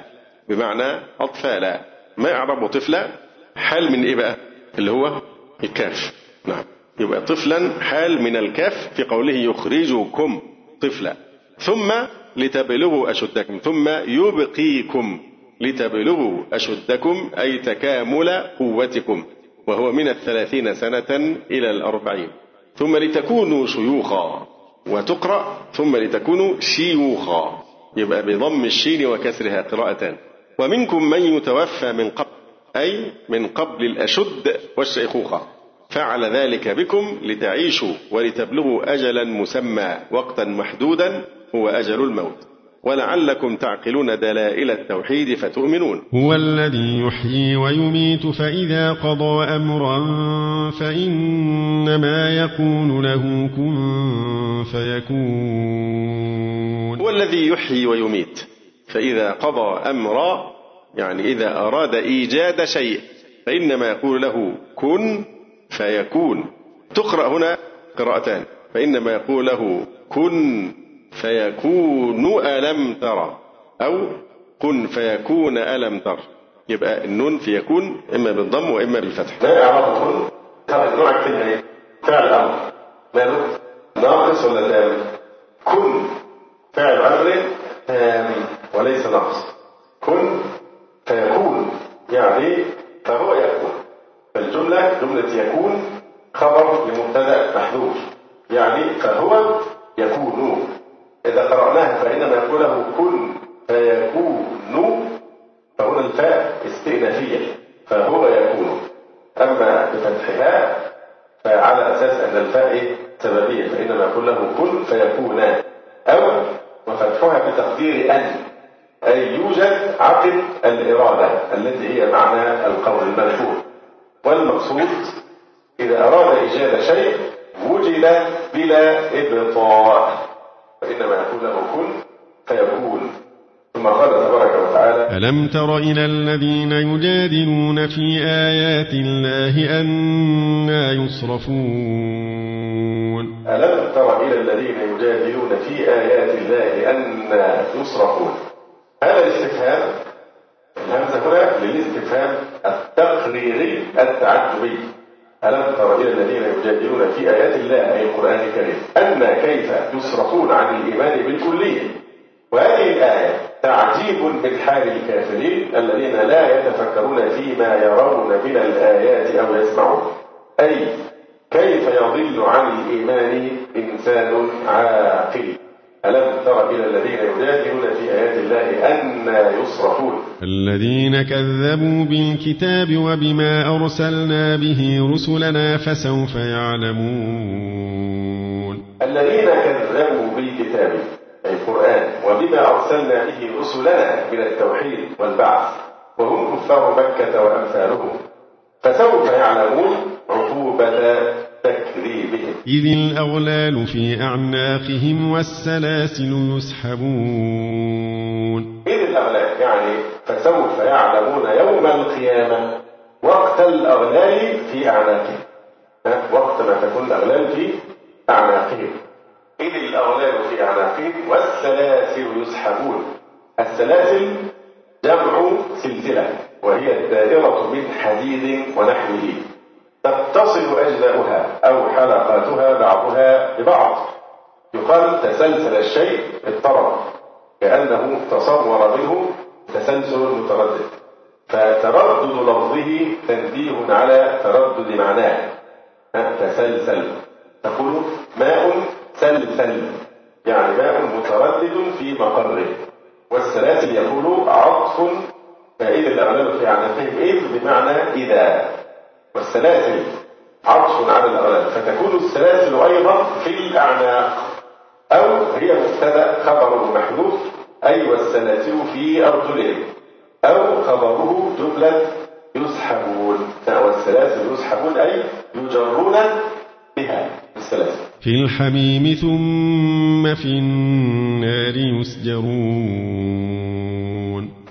بمعنى أطفالا. ما يعرب طفلا؟ حال من إيه بقى؟ اللي هو الكاف. نعم. يبقى طفلا حال من الكاف في قوله يخرجكم طفلا. ثم لتبلغوا أشدكم ثم يبقيكم. لتبلغوا أشدكم أي تكامل قوتكم وهو من الثلاثين سنة إلى الأربعين. ثم لتكونوا شيوخا وتقرأ ثم لتكونوا شيوخا. يبقى بضم الشين وكسرها قراءتان ومنكم من يتوفى من قبل أي من قبل الأشد والشيخوخة. فعل ذلك بكم لتعيشوا ولتبلغوا أجلا مسمى وقتا محدودا هو أجل الموت. ولعلكم تعقلون دلائل التوحيد فتؤمنون. هو الذي يحيي ويميت فإذا قضى أمرا فإنما يكون له كن فيكون. هو الذي يحيي ويميت فإذا قضى أمرا يعني إذا أراد إيجاد شيء فإنما يقول له كن فيكون. تقرأ هنا قراءتان فإنما يقول له كن فيكون ألم ترى. أو كن فيكون ألم تر. يبقى النون في يكون إما بالضم وإما بالفتح. لا إعراب كن نوع كلمة إيه؟ فعل أمر ماله؟ ناقص ولا تام؟ كن. فعل أمر تام وليس ناقص. كن فيكون. يعني فهو يكون. فالجملة جملة يكون خبر لمبتدأ محذوف. يعني فهو يكون. إذا قرأناها فإنما يقول له كن فيكون فهنا الفاء استئنافية فهو يكون. أما بفتحها فعلى أساس أن الفاء سببية فإنما يقول له كن فيكون. أو وفتحها بتقدير أن أي يوجد عقل الإرادة التي هي معنى القول المشهور والمقصود إذا أراد إيجاد شيء وجد بلا إبطاء. فإنما يقول له كن فيكون. ثم قال تبارك وتعالى ألم تر إلى الذين يجادلون في آيات الله أنا يصرفون؟ ألم تر إلى الذين يجادلون في آيات الله أنا يصرفون؟ هذا الاستفهام الهمزة هنا للاستفهام التقريري التعجبي ألم تر إلى الذين يجادلون في آيات الله أي القرآن الكريم أن كيف يصرفون عن الإيمان بالكلية؟ وهذه الآية تعجيب من حال الكافرين الذين لا يتفكرون فيما يرون من الآيات أو يسمعون. أي كيف يضل عن الإيمان إنسان عاقل؟ ألم تر إلى الذين يجادلون في آيات الله أن يصرفون؟ الذين كذبوا بالكتاب وبما أرسلنا به رسلنا فسوف يعلمون. الذين كذبوا بالكتاب أي القرآن وبما أرسلنا به رسلنا من التوحيد والبعث وهم كفار مكة وأمثالهم فسوف يعلمون عقوبة تكذيبهم إذ الأغلال في أعناقهم والسلاسل يسحبون. إذ الأغلال يعني فسوف يعلمون يوم القيامة وقت الأغلال في أعناقهم. وقت ما تكون الأغلال في أعناقهم. إذ الأغلال في أعناقهم والسلاسل يسحبون. السلاسل جمع سلسلة وهي الدائرة من حديد ونحوه. تتصل أجزاؤها أو حلقاتها بعضها ببعض. يقال تسلسل الشيء اضطرب كأنه تصور منه تسلسل متردد. فتردد لفظه تنبيه على تردد معناه. تسلسل. تقول ماء سلسل يعني ماء متردد في مقره. والسلاسل يقول عطف. فإذا الأغلال في عناقهم إذ بمعنى إذا. والسلاسل عطف على الأغلال فتكون السلاسل أيضا في الأعناق. أو هي مبتدأ خبر محذوف أي والسلاسل في أرجلهم أو خبره جملة يسحبون. والسلاسل يسحبون أي يجرون بها السلاسل. في الحميم ثم في النار يسجرون.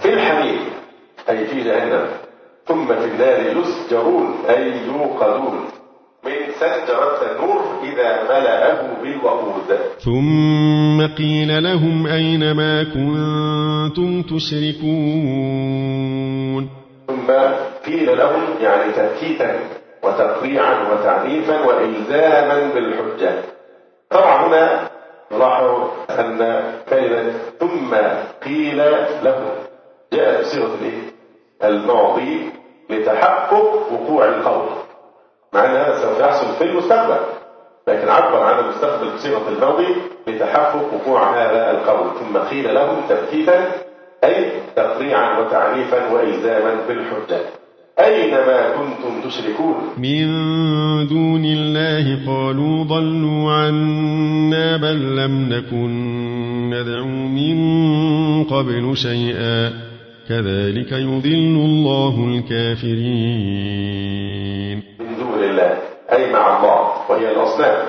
في الحميم أي في جهنم. ثم في النار يسجرون أي يوقدون. من سجرة النور إذا ملأه بالوقود. ثم قيل لهم أين ما كنتم تشركون؟ ثم قيل لهم يعني تأكيدا وتقريعا وتعنيفا وإلزاما بالحجة. طبعا هنا نلاحظ أن كلمة ثم قيل لهم جاءت بصيغة الإيه؟ الماضي لتحقق وقوع القول. مع أن هذا سوف يحصل في المستقبل. لكن عبر عن المستقبل بصيغة الماضي لتحقق وقوع هذا القول. ثم قيل لهم تبكيتا أي تقريعا وتعنيفا وإلزاما بالحجة. أين ما كنتم تشركون؟ من دون الله قالوا ضلوا عنا بل لم نكن ندعو من قبل شيئا. كذلك يضل الله الكافرين. من دون الله أي مع الله وهي الأصنام.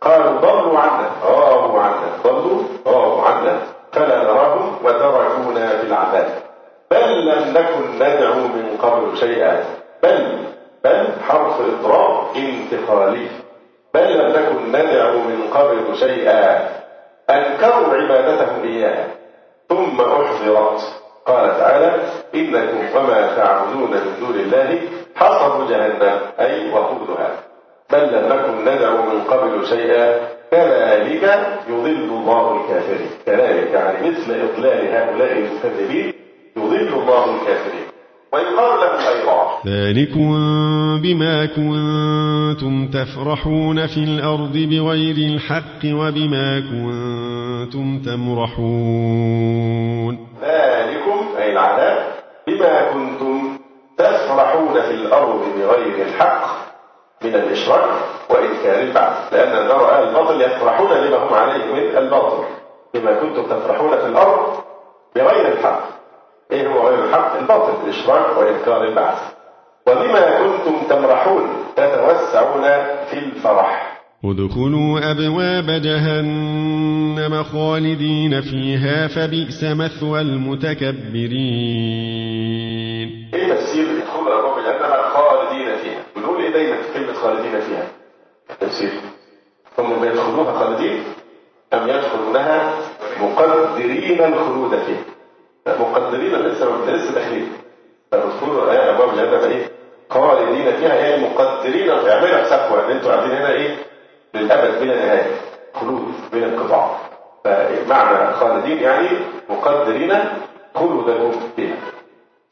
قالوا ضلوا عنا. غابوا عنا. ضلوا غابوا عنا. فلا نراهم وتركونا في العذاب بل لم نكن ندعو من قبل شيئا. بل بل حرف إضراب انتقالي. بل لم نكن ندعو من قبل شيئا. أنكروا عبادتهم إياه. ثم أحضرت. قال تعالى إنكم وما تعبدون من دون الله حصب جهنم أي وقودها بل لم نكن ندعو من قبل شيئا كذلك يضل الله الكافرين. كذلك يعني مثل إضلال هؤلاء المكذبين يضل الله الكافرين. ويقال لهم أيضا ذلكم بما كنتم تفرحون في الأرض بغير الحق وبما كنتم تمرحون. ذلكم أي العذاب بما كنتم تفرحون في الأرض بغير الحق من الإشراك وإنكار البعث لأن النار أهل الباطل يفرحون لما هم عليه من الباطل بما كنتم تفرحون في الأرض بغير الحق. إيه هو غير الحق؟ الباطل الإشراك وإنكار البعث. وبما كنتم تمرحون تتوسعون في الفرح. ادخلوا أبواب جهنم خالدين فيها فبئس مثوى المتكبرين. إيه تفسير ادخلوا أبواب جهنم خالدين فيها. بنقول إيه دايما في كلمه خالدين فيها. تفسير. هم بيدخلوها خالدين؟ أم يدخلونها مقدرين الخلود فيها. مقدرين لسه لسه داخلين فادخلوا أبواب جهنم إيه؟ خالدين فيها إيه مقدرين اعملوا حسابكم ان أنتوا قاعدين هنا إيه؟ للأبد بلا نهايه خلود بلا انقطاع فمعنى خالدين يعني مقدرين خلودهم فيها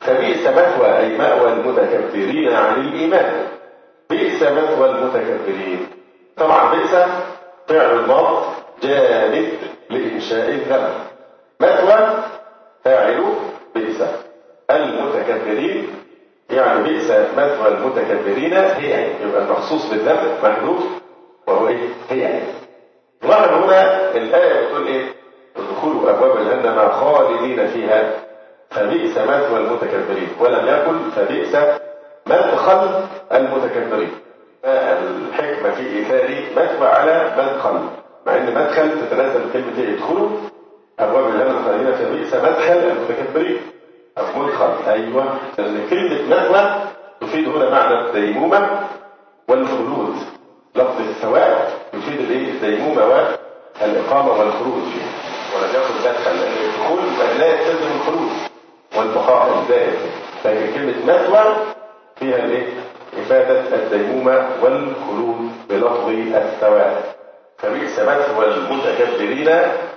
فبئس مثوى أي مأوى المتكبرين عن الإيمان. بئس مثوى المتكبرين. طبعا بئس فعل الماض جامد لإنشاء الذنب مثوى فاعل بئس المتكبرين. يعني بئس مثوى المتكبرين هي يبقى المخصوص بالذنب محذوف وهو إيه؟ هي لاحظ هنا الآية بتقول إيه؟ ادخلوا أبواب جهنم خالدين فيها. فبئس مثوى المتكبرين. ولم يقل فبئس مدخل المتكبرين. الحكمة في إيثار مثوى على مدخل مع أن مدخل تتناسب كلمة إيه؟ ادخلوا أبواب جهنم خالدين فبئس مدخل المتكبرين. أو مدخل أيوه. لأن كلمة مثوى تفيد هنا معنى الديمومة والخلود. لفظ الثواب يفيد الإيه؟ الديمومه والاقامه ولم يكن مدخل لأن الدخول لا يستلزم الخلود والبقاء الدائم لكن كلمة مثوى فيها الإيه؟ إفادة الديمومه والخلود بلفظ الثواب. فبئس مثوى المتكبرين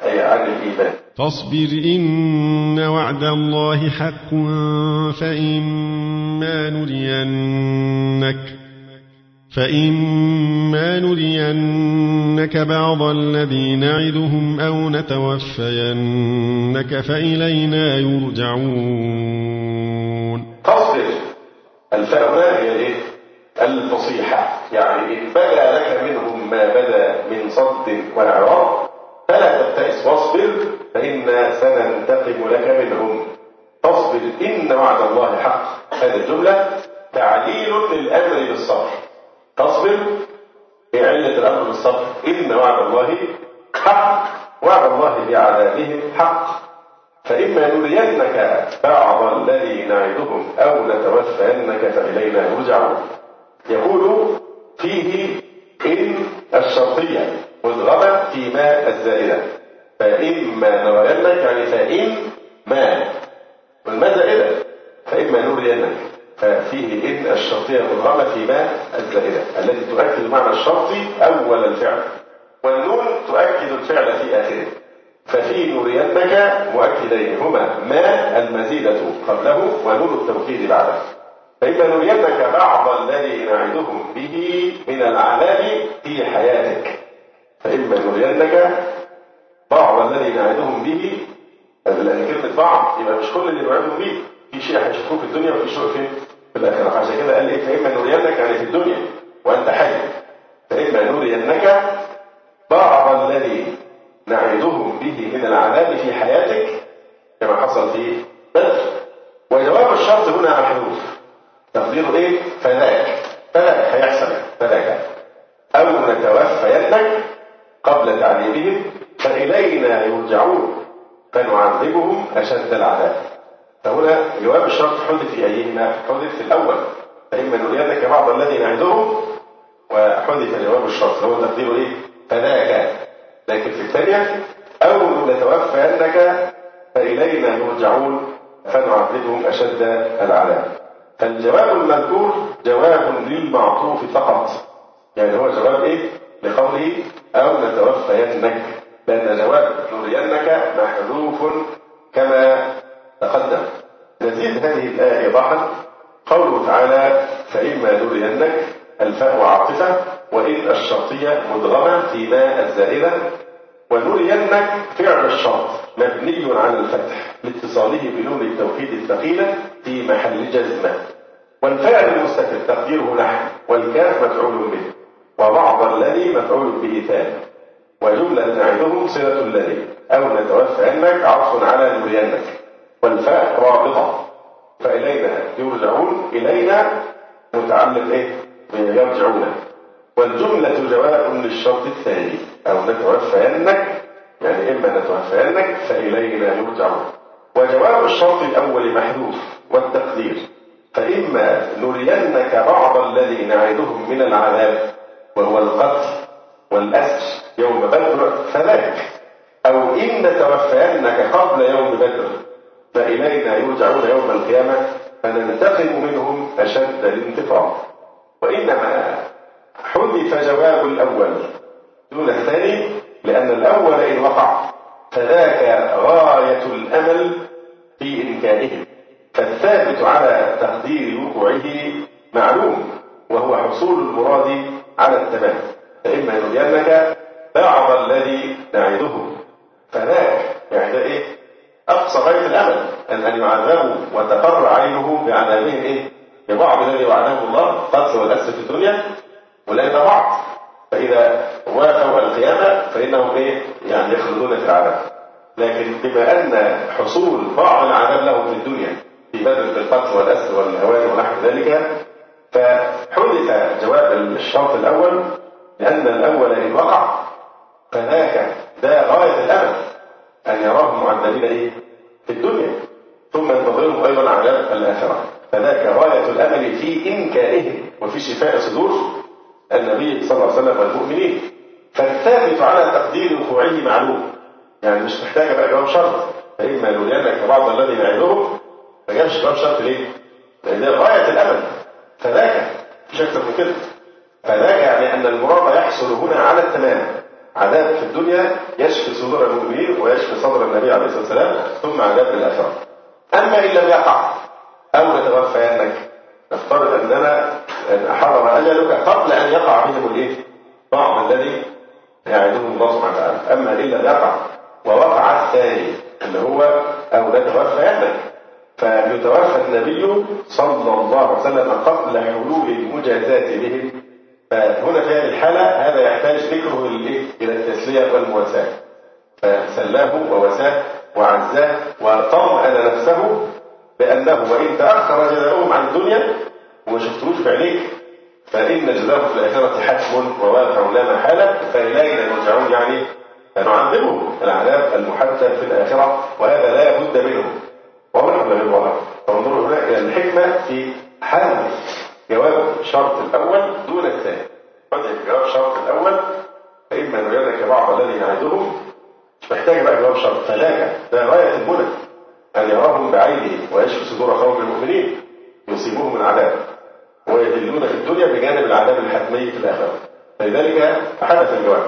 أي عن الإيمان. فاصبر إن وعد الله حق فإما نرينك. فإما نرينك بعض الذي نعدهم أو نتوفينك فإلينا يرجعون تصبر الفاء هي الايه؟ الفصيحة يعني إن بدا لك منهم ما بدا من صد وإعراض فلا تبتئس واصبر فإنا سننتقم لك منهم. فاصبر إن وعد الله حق. هذه الجملة تعليل للأمر بالصبر. تصبر هي علة الأمر بالصبر. إن وعد الله حق. وعد الله بعذابهم حق. فإما نرينك بعض الذي نعدهم أو نتوفينك فإلينا يرجعون. يقول فيه إن الشرطية مدغمة في ماء الزائدة. فإما نرينك يعني فإن مدغمة في ماء الزائدة التي تؤكد معنى الشرطي أول الفعل. والنون تؤكد الفعل في آخره. ففي نرينك مؤكدين هما ما المزيدة قبله ونون التوكيد بعده. فإذا نرينك بعض الذي نعدهم به من العذاب في حياتك. فإما نرينك بعض الذي نعدهم به لأن كلمة بعض يبقى مش كل اللي نعدهم به. في شيء هيشوفوه في الدنيا وفي شيء فين الآخرة عشان كده قال إيه فإما نرينك يعني في الدنيا وأنت حي فإما نرينك بعض الذي نعدهم به من العذاب في حياتك كما حصل في بدر. وجواب الشرط هنا محذوف. تقديره إيه؟ فذاك فذاك هيحصل فذاك أو نتوفينك قبل تعذيبهم فإلينا يرجعون فنعذبهم أشد العذاب. فهنا جواب الشرط حدث في ايهما حدث في الأول. فاما نرينك بعض الذي نعدهم وحدث جواب الشرط. هو تقديره إيه؟ فذاك لكن في الثانية أو نتوفينك فإلينا يرجعون فنعذبهم أشد العذاب. فالجواب المذكور جواب للمعطوف فقط. يعني هو جواب إيه؟ لقوله أو نتوفينك. لأن جواب نرينك محذوف كما تقدم. نزيد هذه الآية إيضاحا قوله تعالى فإما نرينك الفاء عاطفة وإن الشرطية مدغمة في ماء الزائدة ونرينك فعل الشرط مبني على الفتح لاتصاله بنون التوحيد الثقيلة في محل جزمة. والفعل المستتر تقديره نحن والكاف مفعول به وبعض الذي مفعول به ثاني. وجملة نعدهم صلة الذي أو نتوفينك عطف على نرينك. والفاء رابطة. فإلينا يرجعون إلينا متعلق إيه؟ يرجعون. والجملة جواب للشرط الثاني. أو نتوفينك يعني إما نتوفينك فإلينا يرجعون. وجواب الشرط الأول محذوف والتقدير. فإما نرينك بعض الذي نعدهم من العذاب وهو القتل والأسر يوم بدر فذاك أو إن نتوفينك قبل يوم بدر فإلينا يرجعون يوم القيامة فننتقم منهم أشد الانتقام. وإنما حذف جواب الأول دون الثاني لأن الأول إن وقع فذاك غاية الأمل في إمكانه فالثابت على تقدير وقوعه معلوم وهو حصول المراد على التمام. فإما يرينك بعض الذي نعده فذاك يعني إيه؟ أقصى غاية الأمل أن أن يعذبوا وتقر عينه بعذابهم إيه؟ ببعض الذي وعده الله قتل والأسر في الدنيا ولأن بعض فإذا وافوا القيامة فإنهم إيه؟ يعني يخلدون في العذاب لكن بما أن حصول بعض العذاب لهم في الدنيا في بدل بالقتل والأسر والهوان ونحو ذلك فحدث جواب الشرط الأول لأن الأول إن وقع فذاك ده غاية الأمل أن يراهم معذبين إيه؟ في الدنيا. ثم ينتظرهم أيضا عذاب الآخرة. فذاك غاية الأمل في إمكانهم وفي شفاء صدور النبي صلى الله عليه وسلم والمؤمنين. فالثابت على تقدير وقوعه معلوم. يعني مش محتاجة بقى جواب شرط. فإما نرينك بعض الذي نعذهم ما جابش جواب شرط ليه؟ لأن غاية الأمل. فذاك مش أكثر من كده. فذاك يعني أن المراد يحصل هنا على التمام. عذاب في الدنيا يشفي صدور المؤمنين ويشفي صدر النبي عليه الصلاة والسلام ثم عذاب في الآخرة أما إن لم يقع أو نتوفينك نفترض أننا أن حضر أجلك قبل أن يقع بهم الإيه؟ بعض الذي يعدهم الله سبحانه وتعالى أما إن لم يقع ووقع الثاني اللي هو أو نتوفينك فيتوفى النبي صلى الله عليه وسلم قبل حلول المجازات بهم فهنا في هذه الحالة هذا يحتاج ذكره إلى التسلية والمواساة. فسلاه ووساه وعزاه وطمأن نفسه بأنه وإن تأخر جزاؤهم عن الدنيا وما شفتوش بعينيك فإن جزاهم في الآخرة حتم وواقع لا محالة فإلينا يرجعون يعني نعذبهم العذاب المحتم في الآخرة وهذا لا بد منه. ونحن لا يبغى فانظروا هنا إلى الحكمة في حل جواب الشرط الأول دون الثاني. قد جواب الشرط الأول فإما نريدك بعض الذي نعدهم مش محتاج بقى جواب شرط فلاك ده غاية المنى. أن يراهم بعينه ويشفي صدور قوم المؤمنين؟ يصيبهم العذاب. ويذلون في الدنيا بجانب العذاب الحتمي في الآخرة. فلذلك حدث الجواب.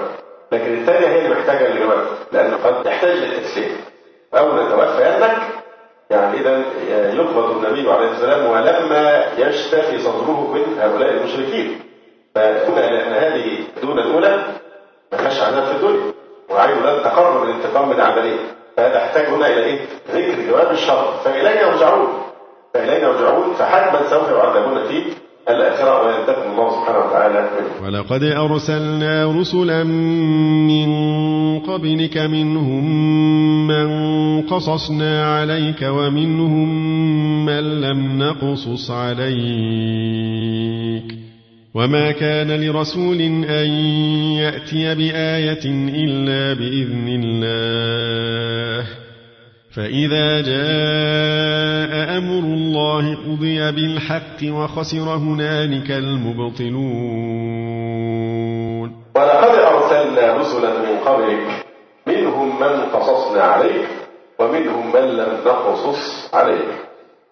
لكن الثانية هي اللي محتاجة للجواب لأنه قد يحتاج للتسليم أو نتوفينك يعني إذا يقبض النبي عليه السلام ولما يشتكي صدره من هؤلاء المشركين. فهنا لأن هذه دون الأولى ما فيهاش عذاب في الدنيا وعين لن تقرر الانتقام من عملية. فهذا يحتاج هنا إلى إيه؟ ذكر جواب الشر. فإلينا يرجعون. فإلينا يرجعون فحتما سوف يعذبون في الله سبحانه وتعالى. ولقد أرسلنا رسلا من قبلك منهم من قصصنا عليك ومنهم من لم نقصص عليك. وما كان لرسول أن يأتي بآية إلا بإذن الله. فإذا جاء أمر الله قضي بالحق وخسر هنالك المبطلون. ولقد أرسلنا رسلا من قبلك منهم من قصصنا عليك ومنهم من لم نقصص عليك.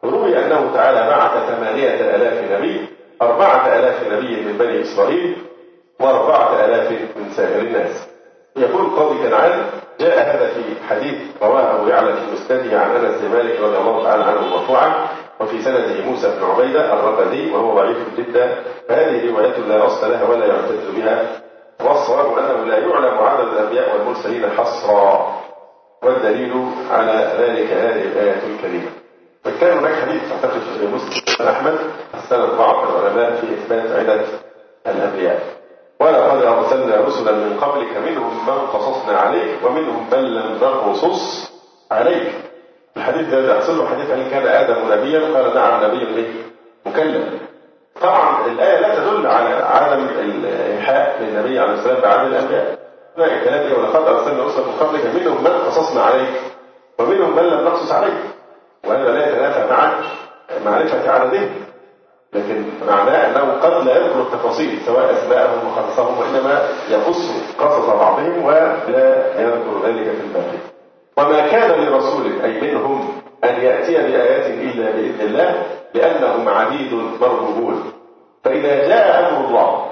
روي أنه تعالى بعث ثمانية آلاف نبي أربعة آلاف نبي من بني إسرائيل وأربعة آلاف من سائر الناس. يقول قاضي كنعان جاء هذا في حديث رواه أبو يعلى في مسنده عن أنس بن مالك رضي الله تعالى عنه مرفوعا وفي سنده موسى بن عبيدة الرقدي وهو ضعيف جدا. فهذه رواية لا أصل لها ولا يعتد بها. والصواب أنه لا يعلم عدد الأنبياء والمرسلين حصرا والدليل على ذلك هذه الآية الكريمة. فكان هناك حديث أعتقد في مسلم أحمد استند بعض العلماء في إثبات عدة الأنبياء. ولقد أرسلنا رسلا من قبلك منهم من قصصنا عليك ومنهم من لم نقصص عليك. الحديث ده يحصل حديث هل كان آدم نبيا قال نعم نبي مكلم. طبعا الآية لا تدل على عدم الإيحاء للنبي عليه السلام بعدد الأنبياء. هناك كلام ولقد أرسلنا رسلا من قبلك منهم من قصصنا عليك ومنهم من لم نقصص عليك. وهذا لا يتنافى مع معرفة عددهم. لكن معناه أنه قد لا يذكر التفاصيل سواء أسماءهم وخصهم وإنما يقص قصص بعضهم ولا يذكر ذلك في الباقي. وما كان لرسول أي منهم أن يأتي بآيات إلا بإذن الله لأنهم عبيد مرغوبون فإذا جاء أمر الله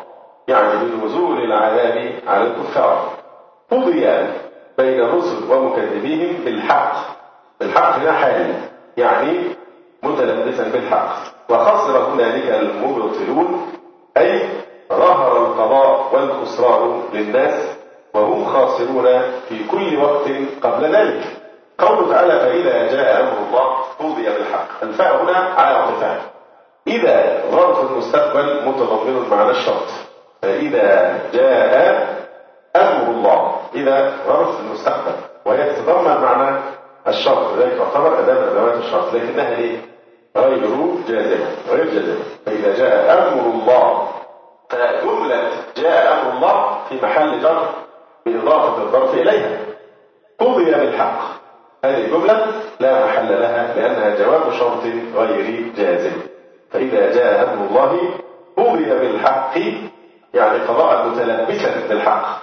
يعني بنزول العذاب على الكفار قضي بين الرسل ومكذبيهم بالحق. بالحق هنا حالي يعني متلبسا بالحق. وخسر هنالك المبطلون أي ظهر القضاء والخسران للناس وهم خاسرون في كل وقت قبل ذلك. قوله تعالى فإذا جاء أمر الله قضي بالحق. الفاء هنا عطفان إذا ظرف المستقبل متضمن معنى الشرط. فإذا جاء أمر الله إذا ظرف المستقبل. وهي تتضمن معنى الشرط. ذلك تعتبر أداة أدوات الشرط لكنها إيه؟ غير جازمة غير جازمة فإذا جاء أمر الله فجملة جاء أمر الله في محل جر بإضافة الظرف إليها. قضي بالحق. هذه الجملة لا محل لها لأنها جواب شرط غير جازم فإذا جاء أمر الله قضي بالحق يعني قضاء متلبسا بالحق.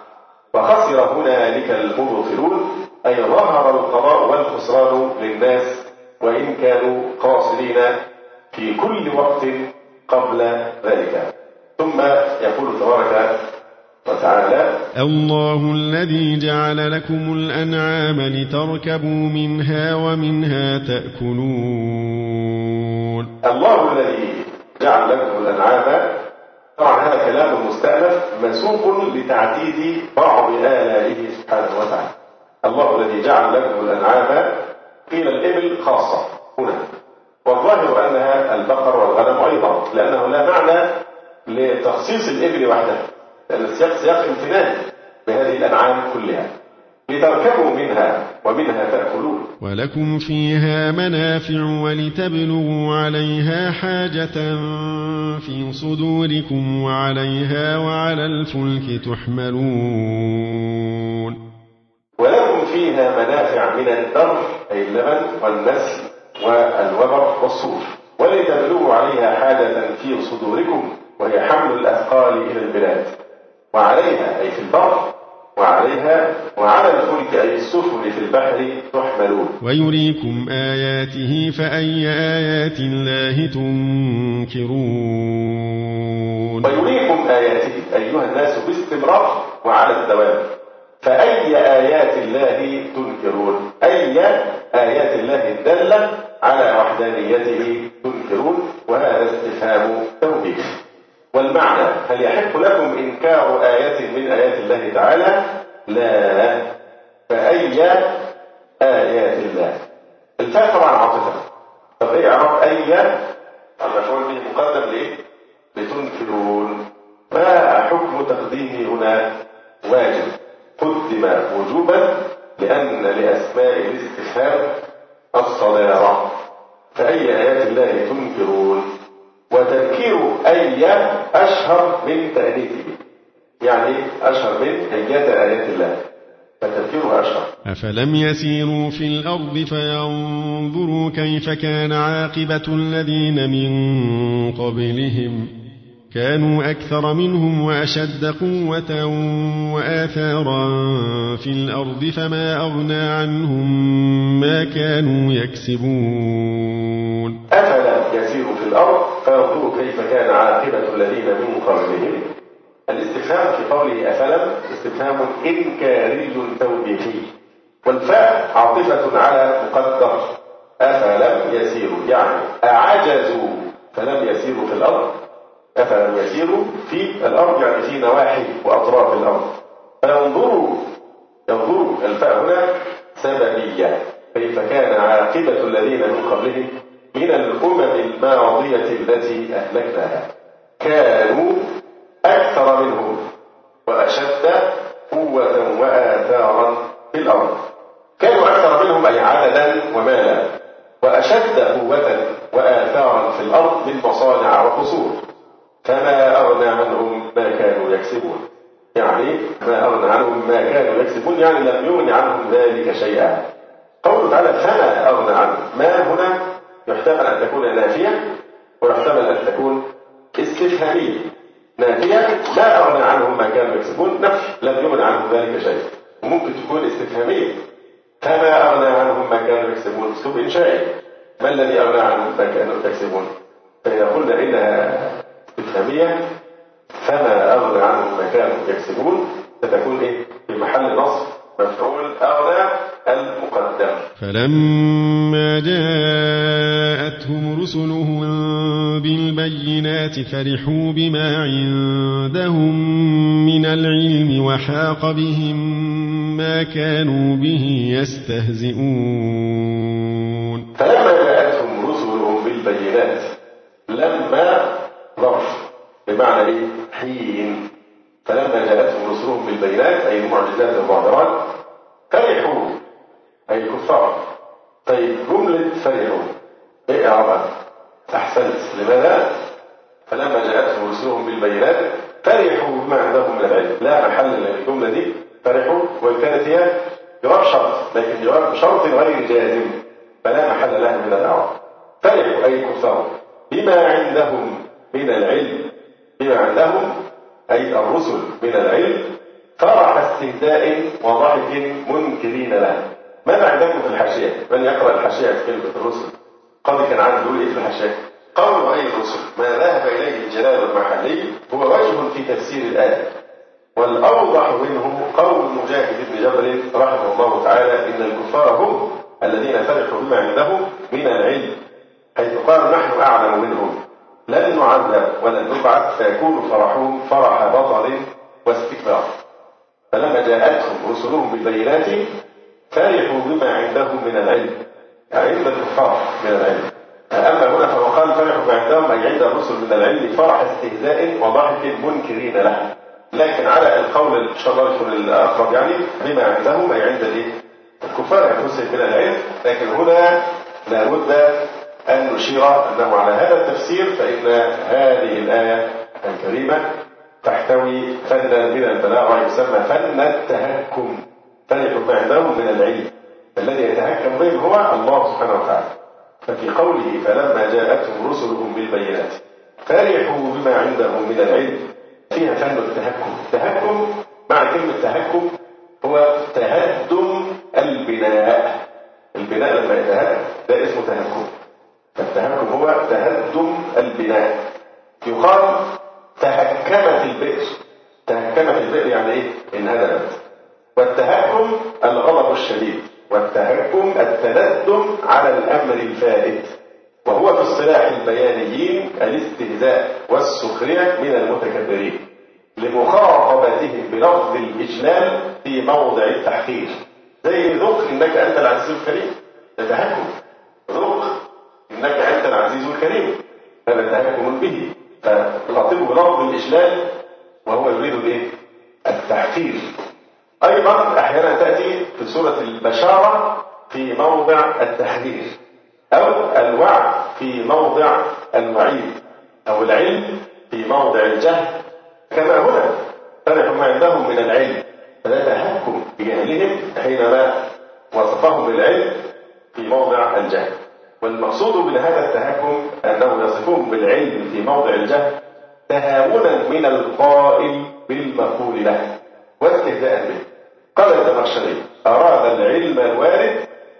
وخسر هنالك المبطلون أي ظهر القضاء والخسران للناس وإن كانوا قاصرين في كل وقت قبل ذلك. ثم يقول تبارك وتعالى الله الذي جعل لكم الأنعام لتركبوا منها ومنها تأكلون. الله الذي جعل لكم الأنعام. طبعا هذا كلام مستأنف مسوق لتعديد بعض آلائه سبحانه وتعالى. الله الذي جعل لكم الأنعام قيل الإبل خاصة. هنا. والظاهر أنها البقر والغنم أيضا لأنه لا معنى لتخصيص الإبل وحدها لأن السياق سياق امتنان بهذه الأنعام كلها. لتركبوا منها ومنها تأكلون. ولكم فيها منافع ولتبلغوا عليها حاجة في صدوركم وعليها وعلى الفلك تحملون. ولكم فيها منافع من الدر أي اللبن والنسل والوبر والصوف. ولتبلغوا عليها حاجة في صدوركم وهي حمل الأثقال إلى البلاد. وعليها أي في البر وعليها وعلى الفلك أي السفن في البحر تحملون. ويريكم آياته فأي آيات الله تنكرون؟ ويريكم آياته أيها الناس باستمرار وعلى الدوام. فأي آيات الله تنكرون؟ أي آيات الله الدالة على وحدانيته تنكرون؟ وهذا استفهام توبيخ. والمعنى هل يحق لكم إنكار آية من آيات الله تعالى؟ لا. فأي آيات الله؟ الفاء طبعا عاطفة. طب إيه عرب أي؟ المفعول به مقدم ليه لتنكرون. ما حكم تقديمه هنا؟ واجب. قدم وجوبا لأن لأسماء الاستفهام الصدارة فأي آيات الله تنكرون؟ وتذكير أي أشهر من تأنيثه. يعني أشهر من أيات آيات الله. أشهر. أفلم يسيروا في الأرض فينظروا كيف كان عاقبة الذين من قبلهم. كانوا أكثر منهم وأشد قوة وآثارا في الأرض فما أغنى عنهم ما كانوا يكسبون. أفلا يسيروا في الأرض؟ فينظروا كيف كان عاقبة الذين من قبلهم؟ الاستفهام في قوله أفلم استفهام إنكاري توبيخي. والفاء عاطفة على مقدر. أفلم يسيروا يعني أعجزوا فلم يسيروا في الأرض. أفلم يسيروا في الأرض يعني في نواحي وأطراف الأرض. فينظروا ينظروا الفاء هنا سببية. كيف كان عاقبة الذين من قبلهم من الأمم الماضية التي أهلكناها؟ كانوا أكثر منهم وأشد قوة وآثارا في الأرض. كانوا أكثر منهم أي عددا ومالا. وأشد قوة وآثارا في الأرض من مصانع وقصور. فما أغنى عنهم ما كانوا يكسبون. يعني ما أغنى عنهم ما كانوا يكسبون يعني لم يغن عنهم ذلك شيئا. قوله تعالى فما أغنى عنهم. ما هنا؟ يحتمل أن تكون نافية ويحتمل أن تكون استفهامية. نافية لا أغنى عنهم ما كانوا يكسبون نفي لم يغن عنهم ذلك شيء وممكن تكون استفهامية. فما أغنى عنهم ما كانوا يكسبون أسلوب إنشائي ما الذي أغنى عنهم ما كانوا يكسبون؟ فإذا قلنا إنها استفهامية فما أغنى عنهم ما كانوا يكسبون ستكون إيه؟ في محل نصب مفعول أغنى المقدم. فلما جاءتهم رسلهم بالبينات فرحوا بما عندهم من العلم وحاق بهم ما كانوا به يستهزئون. فلما جاءتهم رسلهم بالبينات لما ظرف بمعنى إيه؟ حين. فلما جاءتهم رسلهم بالبينات أي المعجزات والظاهرات فرحوا. أي الكفار. طيب جملة فرحوا. إيه إعرابها؟ احسنت لماذا؟ فلما جاءتهم رسلهم بالبينات فرحوا بما عندهم من العلم. لا محل للجمله دي فرحوا وان كانت هي جواب شرط. لكن جواب شرط غير جازم. فلا محل لها من الإعراب. فرحوا أي الكفار. بما عندهم من العلم. عندهم أي الرسل من العلم فرح استهزاء وضحك منكرين له ماذا عندكم في الحاشية؟ من يقرأ الحاشية في كلمة الرسل؟ قاضي كان عنده يقول إيه في الحاشية؟ قول أي الرسل ما ذهب إليه الجلال المحلي هو وجه في تفسير الآية والأوضح منه قول مجاهد بن جبر رحمه الله تعالى إن الكفار هم الذين فرحوا بما عندهم من العلم حيث قال نحن أعلم منهم لن نعذب ولن نبعث فيكون فرحهم فرح بطل واستكبار فلما جاءتهم رسلهم بالبينات فرحوا بما عندهم من العلم يعني عند الكفار من العلم أما هنا فهو قال فرحوا بما عندهم أي عند الرسل من العلم فرح استهزاء وضحك منكرين له لكن على القول يكون الأقرب يعني بما عندهم أي عند؟ الكفار انفسهم من العلم لكن هنا لابد أن نشير أنه على هذا التفسير فإن هذه الآية الكريمة تحتوي فنا من البلاغة يسمى فن التهكم ما عندهم من العلم. الذي يتهكم به هو الله سبحانه وتعالى. ففي قوله فلما جاءتهم رسلهم بالبينات فرحوا بما عندهم من العلم. فيها فن التهكم. التهكم مع كلمة تهكم هو تهدم البناء. البناء لما يتهدم ده اسمه تهكم. فالتهكم هو تهدم البناء يقال تهكمت البئر. تهكمت البئر يعني إيه؟ انهدمت. والتهكم الغضب الشديد. والتهكم التندم على الأمر الفائت. وهو في اصطلاح البيانيين الاستهزاء والسخرية من المتكبرين. لمخاطبتهم بلفظ الإجلال في موضع التحقير زي ذوق إنك أنت العزيز الكريم. ده تهكم الكريم هذا تهكم به فيخاطبه بلفظ الإجلال وهو يريد الإيه؟ التحقير. أيضا أحيانا تأتي في سورة البشارة في موضع التحذير أو الوعد في موضع الوعيد أو العلم في موضع الجهل. كما هنا فرحوا ما عندهم من العلم فلا تهكم بجهلهم حينما وصفهم بالعلم في موضع الجهل. والمقصود من هذا التهكم أنه يصفهم بالعلم في موضع الجهل تهاونا من القائل بالمقول له واستهزاء به. قال الزمخشري أراد العلم الوارد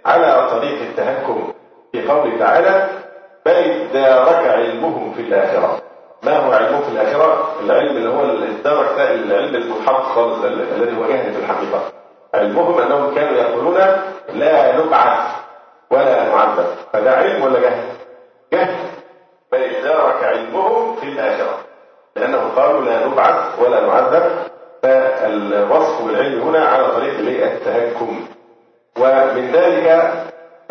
على طريق التهكم في قوله تعالى بل ادارك علمهم في الآخرة. ما هو علمهم في الآخرة؟ العلم اللي هو الدرك ده العلم خالص الذي هو جاهل في الحقيقة. علمهم أنهم كانوا يقولون لا نبعث ولا نعذب فده علم ولا جهل؟ جهل. بل ادارك علمهم في الآخرة. لأنه قالوا لا نبعث ولا نعذب. فالوصف والعلم هنا على طريق التهكم ومن ذلك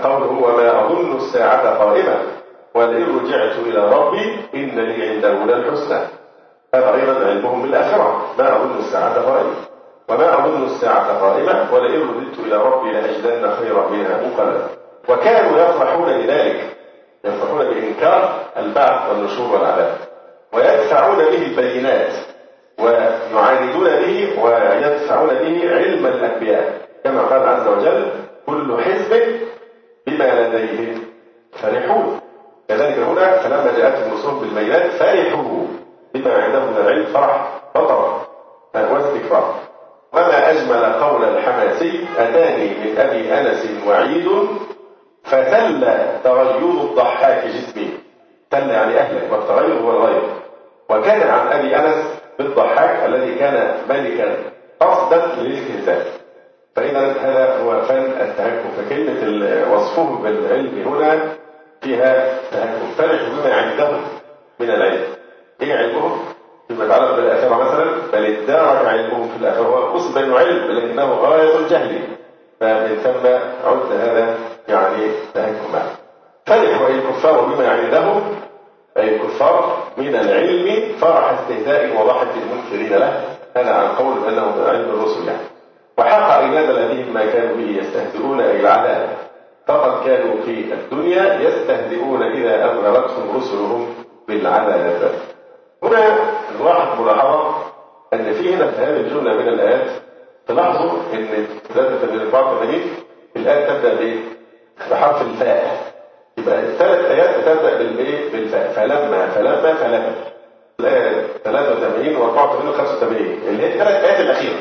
قوله وما أظن الساعة قائمة. ولئن رجعت إلى ربي إن لي عنده للحسنى هذا أيضا علمهم بالآخرة. ما أظن الساعة قائمة. وما أظن الساعة قائمة. ولئن رددت إلى ربي لأجدن خيرا منها منقلبا وكانوا يفرحون بذلك يفرحون بإنكار البعث والنشور والعذاب. ويدفعون به البينات ويعاندون به ويدفعون به علم الأنبياء. كما قال عز وجل كل حزب بما لديهم فرحون كذلك هنا فلما جاءتهم رسلهم بالبينات فرحوا بما عندهم من العلم فرح بطر واستكبار وما أجمل قول الحماسي أتاني من أبي أنس وعيد فتل تغيظ الضحاك جسمي. تل يعني أهلك والتغير هو الغير. وكان عن أبي أنس بالضحاك الذي كان ملكا قصدا للاستهزاء فإذا هذا هو فن التهكم فكلمة وصفه بالعلم هنا فيها تهكم. فرح بما عندهم من العلم. إيه علمهم؟ فيما يتعلق بالآخرة مثلا بل ادارك علمهم في الآخرة. هو قسم علم لكنه غاية الجهل. فمن ثم عد هذا يعني تهكما فرحوا أي الكفار بما عندهم أي الكفار من العلم فرح استهزاء وضحك المنكرين له. هذا عن قول أنه من علم الرسل يعني. وحق عباد الذين ما كانوا به يستهزئون أي العذاب فقد كانوا في الدنيا يستهزئون إذا أبلغتهم رسلهم بالعذاب. هنا نلاحظ ملاحظة أن في هنا في هذه الجملة من الآيات. تلاحظوا أن 83 الآية تبدأ بإيه؟ بحرف الفاء. يبقى الثلاث آيات بتبدأ بالإيه؟ بالفاء. فلما فلما فلما. الآية 83 و 84 و 85 اللي هي الثلاث آيات الأخيرة.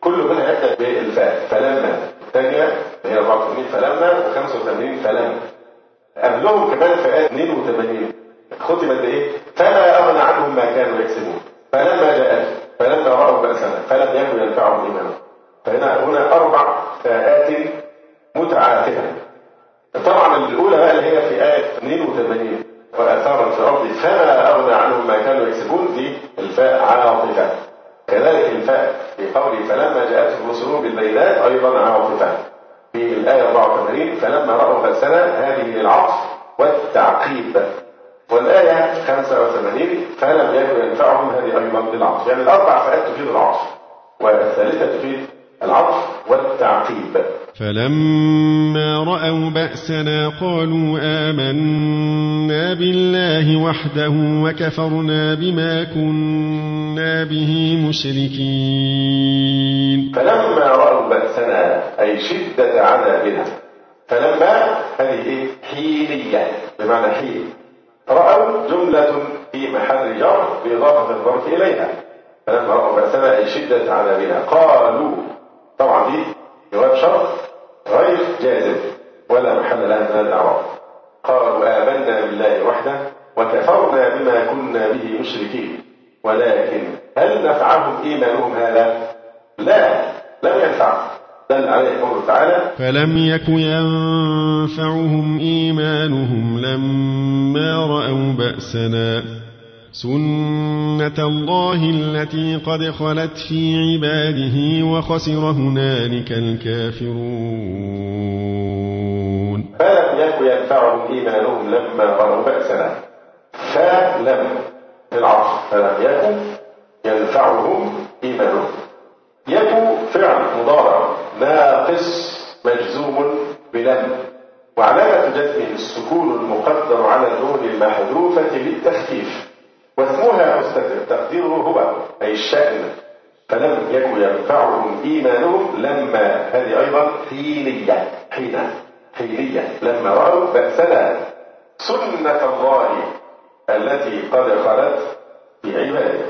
كل منها يبدأ بالفاء. فلما. الثانية هي 84 فلما. و85 فلما. قبلهم كمان في آية 82 ختمت بإيه؟ فما أغنى عنهم ما كانوا يكسبون. فلما جاءت فلما رأوا بأسنا فلم يكن ينفعهم إيمانهم فهنا هنا أربع آيات متعاتبة. طبعا الأولى بقى اللي هي في آية 82 وآثارا في الأرض فما أغنى عنهم ما كانوا يكسبون دي الفاء عاطفة. كذلك الفاء في قوله فلما جاءتهم رسلهم بالبينات أيضا عاطفة. في الآية 84 فلما رأوا بأسنا هذه العطف والتعقيب. والآية 85 فلم يكن ينفعهم هذه أيضا بالعطف. يعني الأربع فئات تفيد العطف والثالثة تفيد العطف والتعقيب. فلما رأوا بأسنا قالوا آمنا بالله وحده وكفرنا بما كنا به مشركين. فلما رأوا بأسنا أي شدة عذابنا. فلما هذه إيه؟ حينية بمعنى حين رأوا جملة في محل جر بإضافة الظرف إليها. فلما رأوا بأسنا أي شدة عذابنا قالوا طبعا دي جواب شرط غير جازم ولا محل لها من الأعراب قالوا آمنا بالله وحده وكفرنا بما كنا به مشركين. ولكن هل نفعهم إيمانهم هذا؟ لا لم ينفعهم دل عليه قوله تعالى فلم يك ينفعهم إيمانهم لما رأوا بأسنا. سنة الله التي قد خلت في عباده وخسر هنالك الكافرون فلم يك ينفعهم إيمانهم لما رأوا بأسنا. فلم العصر فلم يكن ينفعهم إيمانهم. يكن فعل مضارع. ناقص مجزوم بلم. وعلامة جزمه السكون المقدر على النون المحذوفة للتخفيف. واسمها مستتر تقديره هو أي الشأن فلم يكن ينفعهم إيمانهم لما هذه أيضا حينية حين حينية لما رأوا بأسنا سنة الله التي قد خلت في عباده.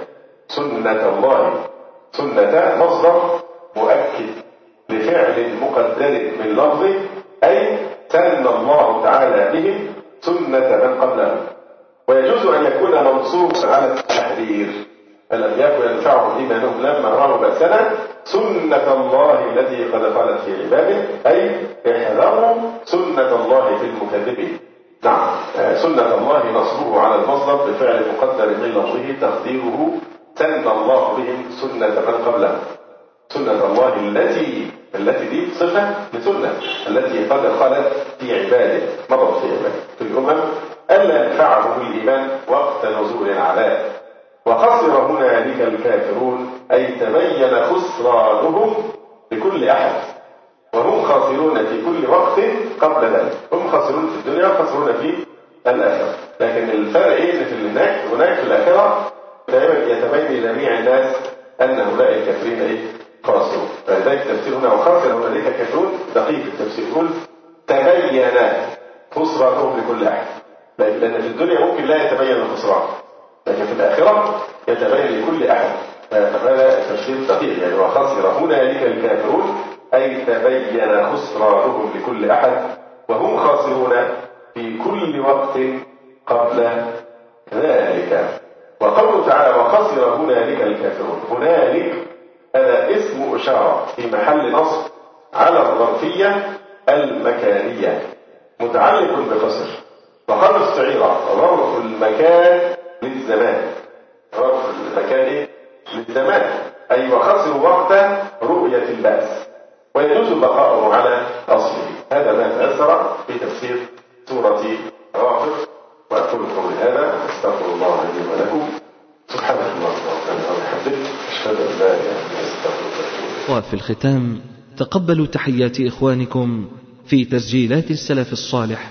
سنة الله سنة مصدر مؤكد لفعل مقدر من لفظه أي سن الله تعالى بهم سنة من قبلهم. ويجوز أن يكون منصوبا على التحذير. فلم يكن ينفعهم إيمانهم لما رأوا بأسنا سنة الله التي قد خلت في عباده أي احذروا سنة الله في المكذبين. نعم. سنة الله نصبه على المصدر بفعل مقدر من لفظه تقديره سن الله بهم سنة من قبلهم سنة الله التي التي دي صفة لسنة التي قد خلت في عباده مضت في عباده. في الأمم ألا ينفعهم الإيمان وقت نزول العذاب. وخسر هنالك الكافرون أي تبين خسرانهم لكل أحد. وهم خاسرون في كل وقت قبل ذلك. هم خاسرون في الدنيا وخاسرون في الآخرة. لكن الفرق إيه في هناك؟ هناك في الآخرة دائما يتبين لجميع الناس أن هؤلاء الكافرين إيه؟ خاسرون. فلذلك التفسير هنا وخسر هنالك الكافرون دقيق التفسير يقول تبين خسرانهم لكل أحد. لأن في الدنيا ممكن لا يتبين الخسران. لكن في الآخرة يتبين لكل أحد. فهذا تفسير دقيق يعني. وخسر هنالك الكافرون أي تبين خسرانهم لكل أحد. وهم خاسرون في كل وقت قبل ذلك. وقوله تعالى وخسر هنالك الكافرون. هنالك هذا اسم إشارة في محل نصب على الظرفية المكانية. متعلق بخسر. وقال استعير ظرف المكان للزمان ظرف المكان إيه؟ للزمان أي وخسر وقت رؤية البأس. ويجوز بقاؤه على أصله. هذا ما تأثر في تفسير سورة غافر وأقول قولي هذا أستغفر الله لي ولكم. سبحانك اللهم وبحمدك أشهد أن لا إله إلا أنت أستغفرك وفي الختام تقبلوا تحيات إخوانكم في تسجيلات السلف الصالح.